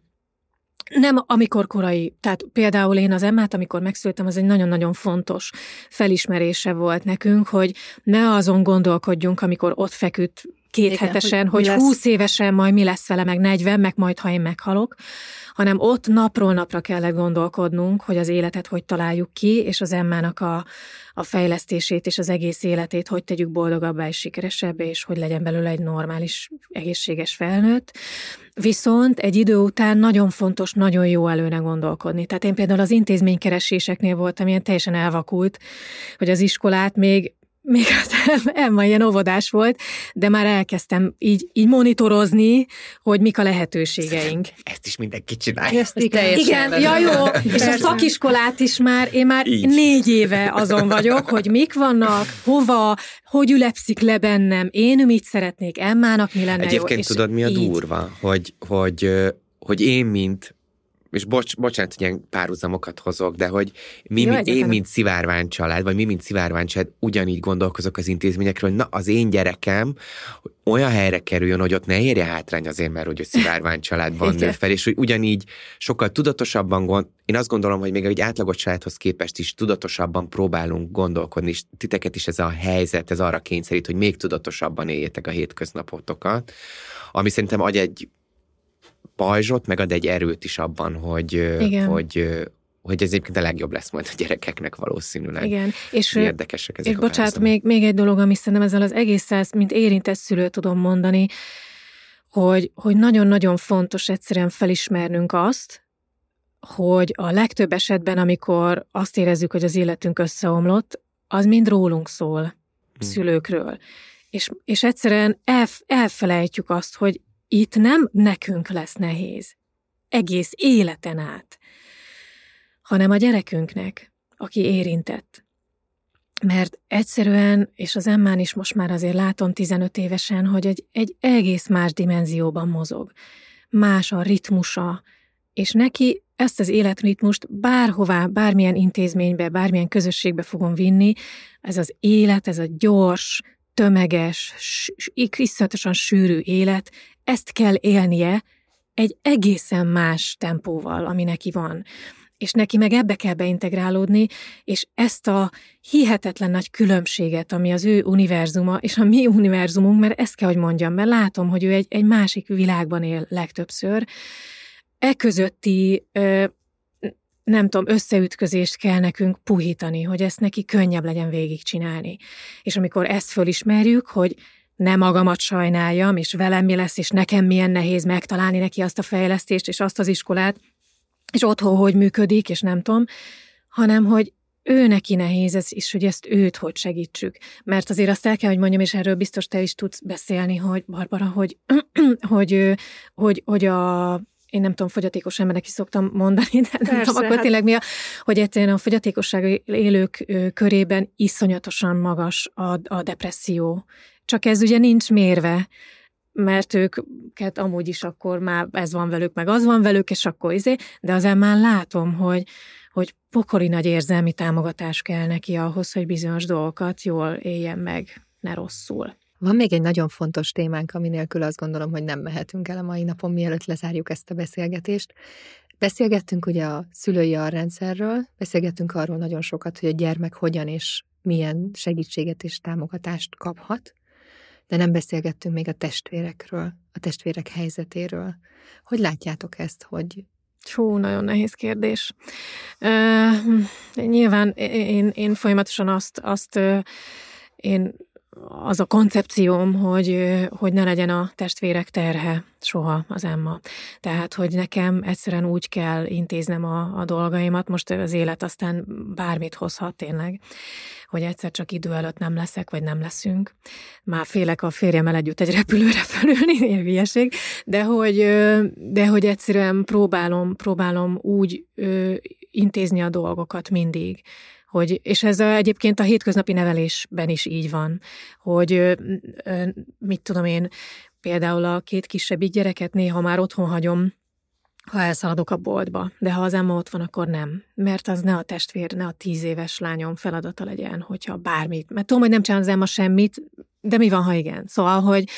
nem amikor korai, tehát például én az emmát, amikor megszültem, az egy nagyon-nagyon fontos felismerése volt nekünk, hogy ne azon gondolkodjunk, amikor ott feküdt két Igen, hetesen, hogy, hogy 20 évesen majd mi lesz vele, meg 40, meg majd ha én meghalok, hanem ott napról napra kellett gondolkodnunk, hogy az életet hogy találjuk ki, és az emmának a, a fejlesztését és az egész életét hogy tegyük boldogabbá és sikeresebbé, és hogy legyen belőle egy normális, egészséges felnőtt. Viszont egy idő után nagyon fontos, nagyon jó előne gondolkodni. Tehát én például az intézménykereséseknél voltam ilyen teljesen elvakult, hogy az iskolát még még az Emma ilyen óvodás volt, de már elkezdtem így, így monitorozni, hogy mik a lehetőségeink. Ezt is mindenki csinálja. Ezt Igen, ja jó, és a szakiskolát is már, én már így. négy éve azon vagyok, hogy mik vannak, hova, hogy ülepszik le bennem, én mit szeretnék, Emmának mi lenne Egyébként jó. tudod, mi a így. durva? Hogy, hogy, hogy én, mint és bocs, bocsánat, hogy ilyen párhuzamokat hozok, de hogy mi, Jó, mi én, mint szivárvány család, vagy mi, mint szivárvány család, ugyanígy gondolkozok az intézményekről, hogy na, az én gyerekem olyan helyre kerüljön, hogy ott ne érje hátrány azért, mert hogy a szivárvány családban nő fel, és hogy ugyanígy sokkal tudatosabban gond, én azt gondolom, hogy még egy átlagos családhoz képest is tudatosabban próbálunk gondolkodni, és titeket is ez a helyzet, ez arra kényszerít, hogy még tudatosabban éljétek a hétköznapotokat, ami szerintem adj egy pajzsot, meg ad egy erőt is abban, hogy, Igen. hogy, hogy ez egyébként a legjobb lesz majd a gyerekeknek valószínűleg. Igen, és érdekesek ezek és a bocsánat, még, még egy dolog, ami szerintem ezzel az egésszel, mint érintett szülő tudom mondani, hogy, hogy nagyon-nagyon fontos egyszerűen felismernünk azt, hogy a legtöbb esetben, amikor azt érezzük, hogy az életünk összeomlott, az mind rólunk szól, hmm. szülőkről. És, és egyszerűen elf, elfelejtjük azt, hogy itt nem nekünk lesz nehéz, egész életen át, hanem a gyerekünknek, aki érintett. Mert egyszerűen, és az Emmán is most már azért látom 15 évesen, hogy egy, egy egész más dimenzióban mozog. Más a ritmusa, és neki ezt az életritmust bárhová, bármilyen intézménybe, bármilyen közösségbe fogom vinni, ez az élet, ez a gyors, tömeges, iszonyatosan sűrű élet, ezt kell élnie egy egészen más tempóval, ami neki van. És neki meg ebbe kell beintegrálódni, és ezt a hihetetlen nagy különbséget, ami az ő univerzuma, és a mi univerzumunk, mert ezt kell, hogy mondjam, mert látom, hogy ő egy, egy másik világban él legtöbbször, e közötti ö, nem tudom, összeütközést kell nekünk puhítani, hogy ezt neki könnyebb legyen végigcsinálni. És amikor ezt fölismerjük, hogy ne magamat sajnáljam, és velem mi lesz, és nekem milyen nehéz megtalálni neki azt a fejlesztést, és azt az iskolát, és otthon hogy működik, és nem tudom, hanem hogy ő neki nehéz ez is, hogy ezt őt hogy segítsük. Mert azért azt el kell, hogy mondjam, és erről biztos te is tudsz beszélni, hogy Barbara, hogy, hogy, hogy, hogy a én nem tudom, fogyatékos embernek is szoktam mondani, de Persze, nem tudom, akkor hát... tényleg mi a, hogy egyszerűen a fogyatékosság élők körében iszonyatosan magas a, a depresszió. Csak ez ugye nincs mérve, mert őket amúgy is akkor már ez van velük, meg az van velük, és akkor izé, de azért már látom, hogy, hogy pokoli nagy érzelmi támogatás kell neki ahhoz, hogy bizonyos dolgokat jól éljen meg, ne rosszul. Van még egy nagyon fontos témánk, ami nélkül azt gondolom, hogy nem mehetünk el a mai napon, mielőtt lezárjuk ezt a beszélgetést. Beszélgettünk ugye a szülői arrendszerről, beszélgettünk arról nagyon sokat, hogy a gyermek hogyan és milyen segítséget és támogatást kaphat de nem beszélgettünk még a testvérekről, a testvérek helyzetéről. Hogy látjátok ezt, hogy Hú, nagyon nehéz kérdés. Uh, nyilván én, én folyamatosan azt, azt uh, én az a koncepcióm, hogy, hogy ne legyen a testvérek terhe soha az Emma. Tehát, hogy nekem egyszerűen úgy kell intéznem a, a dolgaimat, most az élet aztán bármit hozhat tényleg, hogy egyszer csak idő előtt nem leszek, vagy nem leszünk. Már félek a férjemmel együtt egy repülőre felülni, hülyeség, de hogy, de hogy egyszerűen próbálom, próbálom úgy intézni a dolgokat mindig, hogy, és ez egyébként a hétköznapi nevelésben is így van, hogy mit tudom én, például a két kisebbik gyereket néha már otthon hagyom, ha elszaladok a boltba, de ha az Emma ott van, akkor nem. Mert az ne a testvér, ne a tíz éves lányom feladata legyen, hogyha bármit. Mert tudom, hogy nem csinál az Emma semmit, de mi van, ha igen? Szóval, hogy,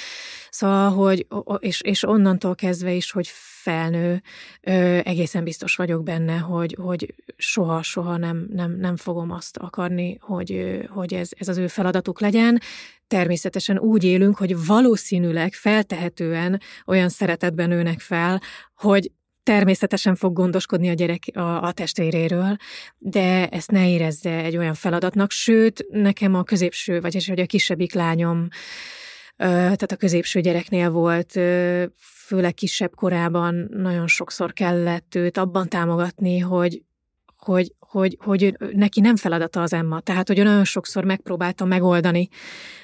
szóval, hogy és, és onnantól kezdve is, hogy felnő, ö, egészen biztos vagyok benne, hogy, hogy soha, soha nem, nem, nem fogom azt akarni, hogy, hogy ez, ez az ő feladatuk legyen. Természetesen úgy élünk, hogy valószínűleg feltehetően olyan szeretetben nőnek fel, hogy természetesen fog gondoskodni a gyerek a, a testvéréről, de ezt ne érezze egy olyan feladatnak, sőt, nekem a középső, vagyis hogy a kisebbik lányom, tehát a középső gyereknél volt, főleg kisebb korában nagyon sokszor kellett őt abban támogatni, hogy hogy, hogy, hogy neki nem feladata az Emma. Tehát, hogy nagyon sokszor megpróbáltam megoldani,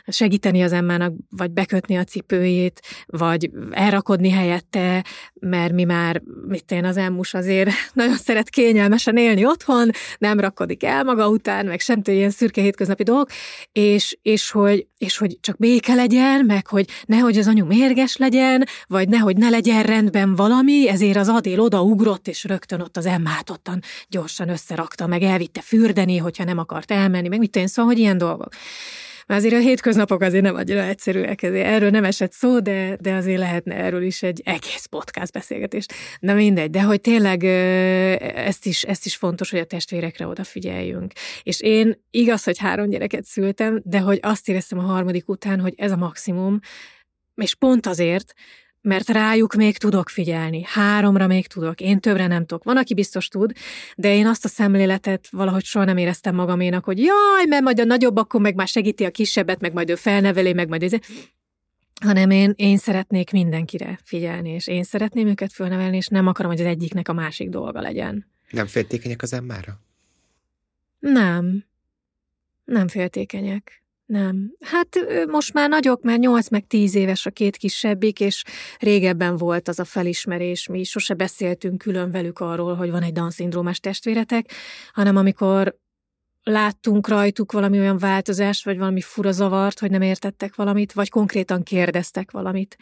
segíteni az Emmának, vagy bekötni a cipőjét, vagy elrakodni helyette, mert mi már, mit én, az Emmus azért nagyon szeret kényelmesen élni otthon, nem rakodik el maga után, meg sem ilyen szürke hétköznapi dolgok, és, és, hogy, és hogy csak béke legyen, meg hogy nehogy az anyu mérges legyen, vagy nehogy ne legyen rendben valami, ezért az Adél odaugrott, és rögtön ott az Emmát ottan gyorsan összerakta, meg elvitte fürdeni, hogyha nem akart elmenni, meg mit én, szóval, hogy ilyen dolgok. Mert azért a hétköznapok azért nem annyira egyszerűek, ezért erről nem esett szó, de, de azért lehetne erről is egy egész podcast beszélgetés. Na mindegy, de hogy tényleg ezt is, ezt is fontos, hogy a testvérekre odafigyeljünk. És én igaz, hogy három gyereket szültem, de hogy azt éreztem a harmadik után, hogy ez a maximum, és pont azért, mert rájuk még tudok figyelni. Háromra még tudok, én többre nem tudok. Van, aki biztos tud, de én azt a szemléletet valahogy soha nem éreztem magaménak, hogy jaj, mert majd a nagyobb akkor meg már segíti a kisebbet, meg majd ő felneveli, meg majd ez hanem én, én szeretnék mindenkire figyelni, és én szeretném őket fölnevelni, és nem akarom, hogy az egyiknek a másik dolga legyen. Nem féltékenyek az emmára? Nem. Nem féltékenyek. Nem. Hát most már nagyok, mert 8 meg 10 éves a két kisebbik, és régebben volt az a felismerés, mi sose beszéltünk külön velük arról, hogy van egy Down-szindrómás testvéretek, hanem amikor láttunk rajtuk valami olyan változást, vagy valami fura zavart, hogy nem értettek valamit, vagy konkrétan kérdeztek valamit,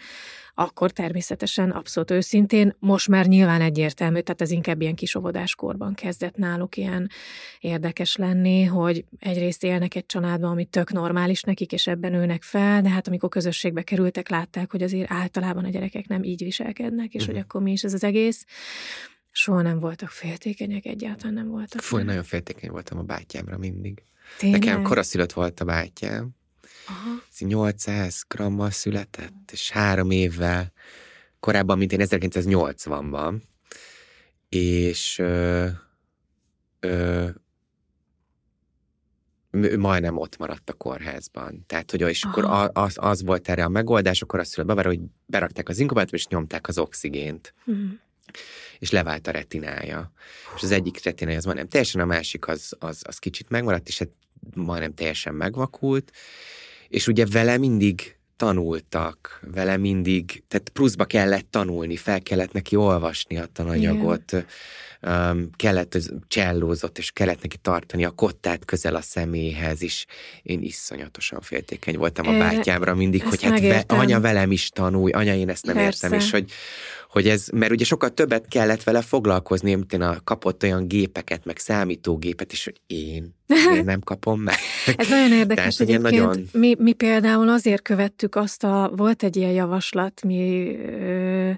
akkor természetesen abszolút őszintén, most már nyilván egyértelmű, tehát ez inkább ilyen kis óvodáskorban kezdett náluk ilyen érdekes lenni, hogy egyrészt élnek egy családban, ami tök normális nekik, és ebben nőnek fel, de hát amikor közösségbe kerültek, látták, hogy azért általában a gyerekek nem így viselkednek, és hogy akkor mi is ez az egész. Soha nem voltak féltékenyek, egyáltalán nem voltak. Fúj, nagyon féltékeny voltam a bátyámra mindig. Tényleg? Nekem koraszülött volt a bátyám. Aha. 800 grammal született, és három évvel korábban, mint én 1980-ban. És ö, ö, majdnem ott maradt a kórházban. Tehát, hogy és akkor az, az volt erre a megoldás, akkor azt szülött hogy berakták az inkubátorba, és nyomták az oxigént. Mm és levált a retinája. És az egyik retinája az majdnem teljesen, a másik az, az, az kicsit megmaradt, és hát majdnem teljesen megvakult, és ugye vele mindig tanultak, vele mindig, tehát pluszba kellett tanulni, fel kellett neki olvasni a tananyagot, Igen. Um, kellett, csellózott, és kellett neki tartani a kottát közel a szeméhez, és én iszonyatosan féltékeny voltam a bátyámra mindig, hogy hát ve, anya velem is tanulj, anya én ezt nem Persze. értem, és hogy, hogy ez, mert ugye sokkal többet kellett vele foglalkozni, mint én a kapott olyan gépeket, meg számítógépet, és hogy én, én nem kapom meg. Ez nagyon érdekes Tehát, egyébként. Nagyon... Mi, mi például azért követtük azt a, volt egy ilyen javaslat, mi ö,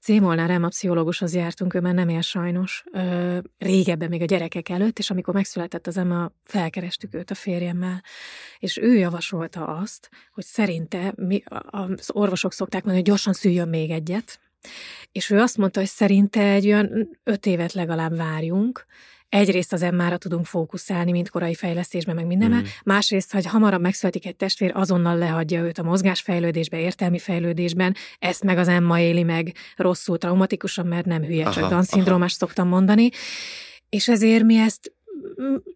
Cémolnál pszichológushoz jártunk, ő már nem él sajnos, ö, régebben még a gyerekek előtt, és amikor megszületett az Emma, felkerestük őt a férjemmel, és ő javasolta azt, hogy szerinte mi, az orvosok szokták mondani, hogy gyorsan szüljön még egyet, és ő azt mondta, hogy szerinte egy olyan öt évet legalább várjunk, egyrészt az emmára tudunk fókuszálni, mint korai fejlesztésben, meg mindenre, mm. másrészt, hogy hamarabb megszületik egy testvér, azonnal lehagyja őt a mozgásfejlődésbe, értelmi fejlődésben, ezt meg az emma éli meg rosszul, traumatikusan, mert nem hülye, aha, csak Down-szindrómás szoktam mondani, és ezért mi ezt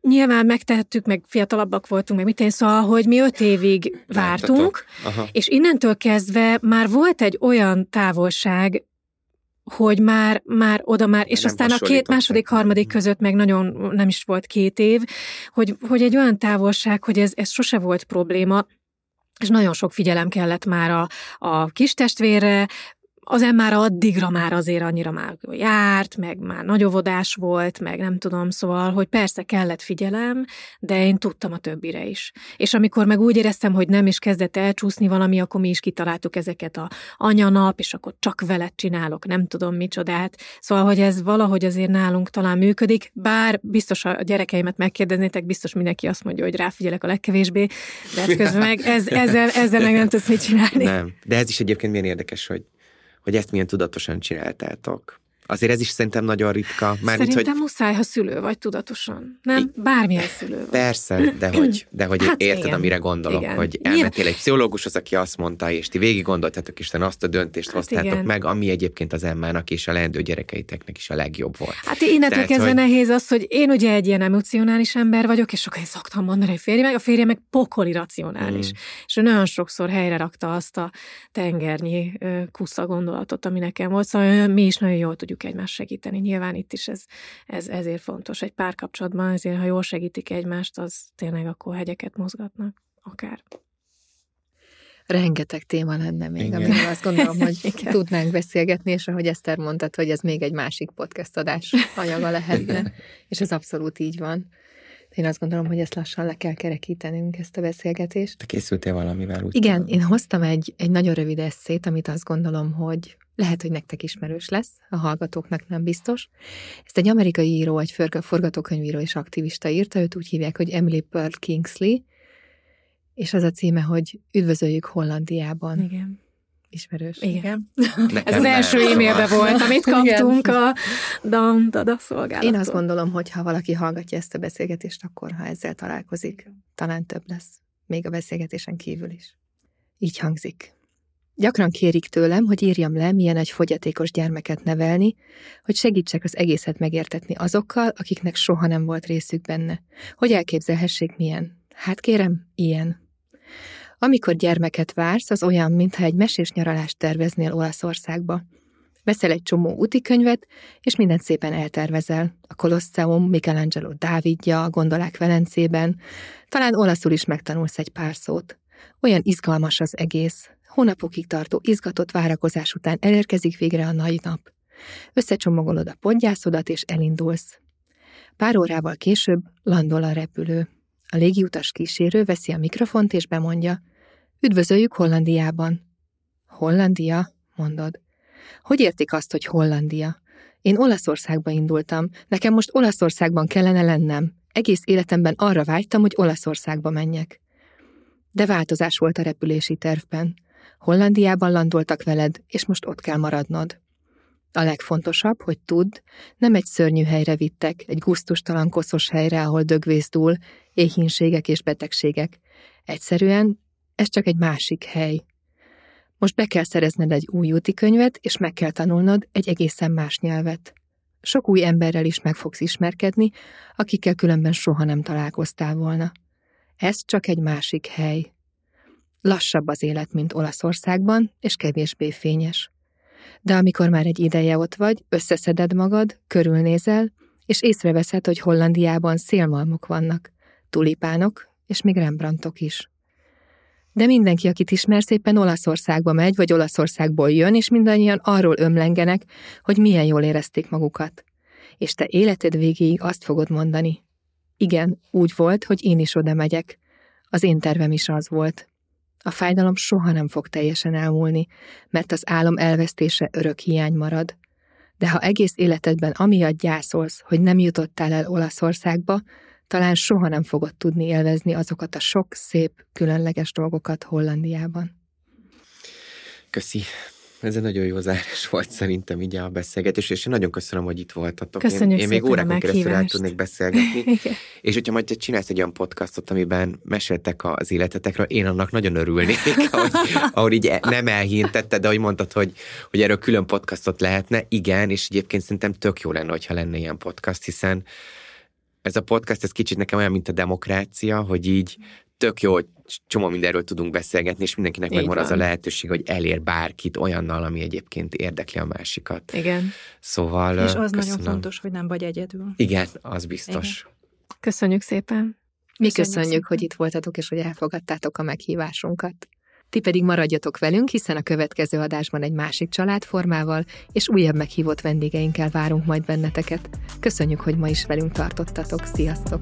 nyilván megtehettük, meg fiatalabbak voltunk, meg mit én, szóval, hogy mi öt évig vártunk, és innentől kezdve már volt egy olyan távolság hogy már, már oda már, és nem aztán a két második, harmadik között meg nagyon nem is volt két év, hogy, hogy egy olyan távolság, hogy ez, ez sose volt probléma, és nagyon sok figyelem kellett már a, a kis testvérre, az már addigra már azért annyira már járt, meg már nagyovodás volt, meg nem tudom, szóval, hogy persze kellett figyelem, de én tudtam a többire is. És amikor meg úgy éreztem, hogy nem is kezdett elcsúszni valami, akkor mi is kitaláltuk ezeket a anyanap, és akkor csak veled csinálok, nem tudom micsodát. Szóval, hogy ez valahogy azért nálunk talán működik, bár biztos a gyerekeimet megkérdeznétek, biztos mindenki azt mondja, hogy ráfigyelek a legkevésbé, de hát közben meg ez, ezzel, ezzel meg nem tudsz mit csinálni. Nem, de ez is egyébként milyen érdekes, hogy hogy ezt milyen tudatosan csináltátok. Azért ez is szerintem nagyon ritka. Már szerintem hogy... muszáj, ha szülő vagy tudatosan. Nem? Bármilyen szülő vagy. Persze, de hogy, de hogy hát érted, igen. amire gondolok, igen. hogy elmentél egy pszichológushoz, aki azt mondta, és ti végig gondoltatok, Isten azt a döntést hát hoztátok igen. meg, ami egyébként az Emmának és a leendő gyerekeiteknek is a legjobb volt. Hát innentől kezdve hogy... nehéz az, hogy én ugye egy ilyen emocionális ember vagyok, és sokan szoktam mondani, hogy férje meg, a férje meg pokoli racionális. Mm. És ő nagyon sokszor helyre rakta azt a tengernyi kusza gondolatot, ami nekem volt, szóval mi is nagyon jól tudjuk tudjuk egymást segíteni. Nyilván itt is ez, ez ezért fontos. Egy párkapcsolatban ezért, ha jól segítik egymást, az tényleg akkor hegyeket mozgatnak, akár. Rengeteg téma lenne még, Igen. amiről azt gondolom, hogy Igen. tudnánk beszélgetni, és ahogy Eszter mondtad, hogy ez még egy másik podcast adás anyaga lehetne, Igen. és ez abszolút így van. Én azt gondolom, hogy ezt lassan le kell kerekítenünk, ezt a beszélgetést. Te készültél valamivel úgy? Igen, tudom. én hoztam egy, egy nagyon rövid eszét, amit azt gondolom, hogy lehet, hogy nektek ismerős lesz, a hallgatóknak nem biztos. Ezt egy amerikai író, egy forgatókönyvíró és aktivista írta, őt úgy hívják, hogy Emily Pearl Kingsley, és az a címe, hogy Üdvözöljük Hollandiában. Igen. Ismerős. Igen. Ez az első e-mailbe volt, amit kaptunk Igen. a Dan Dada szolgálattól. Én azt gondolom, hogy ha valaki hallgatja ezt a beszélgetést, akkor ha ezzel találkozik, talán több lesz. Még a beszélgetésen kívül is. Így hangzik. Gyakran kérik tőlem, hogy írjam le, milyen egy fogyatékos gyermeket nevelni, hogy segítsek az egészet megértetni azokkal, akiknek soha nem volt részük benne. Hogy elképzelhessék milyen. Hát kérem, ilyen. Amikor gyermeket vársz, az olyan, mintha egy mesés nyaralást terveznél Olaszországba. Veszel egy csomó útikönyvet, és mindent szépen eltervezel. A Colosseum, Michelangelo Dávidja, a gondolák Velencében. Talán olaszul is megtanulsz egy pár szót. Olyan izgalmas az egész. Hónapokig tartó izgatott várakozás után elérkezik végre a nagy nap. Összecsomagolod a podgyászodat, és elindulsz. Pár órával később landol a repülő. A légiutas kísérő veszi a mikrofont és bemondja. Üdvözöljük Hollandiában. Hollandia, mondod. Hogy értik azt, hogy Hollandia? Én Olaszországba indultam, nekem most Olaszországban kellene lennem. Egész életemben arra vágytam, hogy Olaszországba menjek. De változás volt a repülési tervben. Hollandiában landoltak veled, és most ott kell maradnod. A legfontosabb, hogy tudd, nem egy szörnyű helyre vittek, egy guztustalan koszos helyre, ahol dögvész dúl, éhínségek és betegségek. Egyszerűen ez csak egy másik hely. Most be kell szerezned egy új úti könyvet, és meg kell tanulnod egy egészen más nyelvet. Sok új emberrel is meg fogsz ismerkedni, akikkel különben soha nem találkoztál volna. Ez csak egy másik hely. Lassabb az élet, mint Olaszországban, és kevésbé fényes. De amikor már egy ideje ott vagy, összeszeded magad, körülnézel, és észreveszed, hogy Hollandiában szélmalmok vannak, tulipánok, és még Rembrandtok is. De mindenki, akit ismer, szépen Olaszországba megy, vagy Olaszországból jön, és mindannyian arról ömlengenek, hogy milyen jól érezték magukat. És te életed végéig azt fogod mondani. Igen, úgy volt, hogy én is oda megyek. Az én tervem is az volt. A fájdalom soha nem fog teljesen elmúlni, mert az álom elvesztése örök hiány marad. De ha egész életedben amiatt gyászolsz, hogy nem jutottál el Olaszországba, talán soha nem fogod tudni élvezni azokat a sok szép, különleges dolgokat Hollandiában. Köszi. Ez egy nagyon jó zárás volt szerintem így a beszélgetés, és én nagyon köszönöm, hogy itt voltatok. Köszönjük én, én még órákon keresztül el tudnék beszélgetni. és hogyha majd te csinálsz egy olyan podcastot, amiben meséltek az életetekről, én annak nagyon örülnék, ahogy, ahogy így e- nem elhintetted, de ahogy mondtad, hogy, hogy erről külön podcastot lehetne. Igen, és egyébként szerintem tök jó lenne, hogyha lenne ilyen podcast, hiszen ez a podcast, ez kicsit nekem olyan, mint a demokrácia, hogy így tök jó, hogy csomó mindenről tudunk beszélgetni, és mindenkinek Így megvan az a van. lehetőség, hogy elér bárkit olyannal, ami egyébként érdekli a másikat. Igen. Szóval És az köszönöm. nagyon fontos, hogy nem vagy egyedül. Igen, az biztos. Köszönjük szépen. Mi Köszönjük köszönjük, szépen. hogy itt voltatok, és hogy elfogadtátok a meghívásunkat. Ti pedig maradjatok velünk, hiszen a következő adásban egy másik családformával és újabb meghívott vendégeinkkel várunk majd benneteket. Köszönjük, hogy ma is velünk tartottatok. Sziasztok!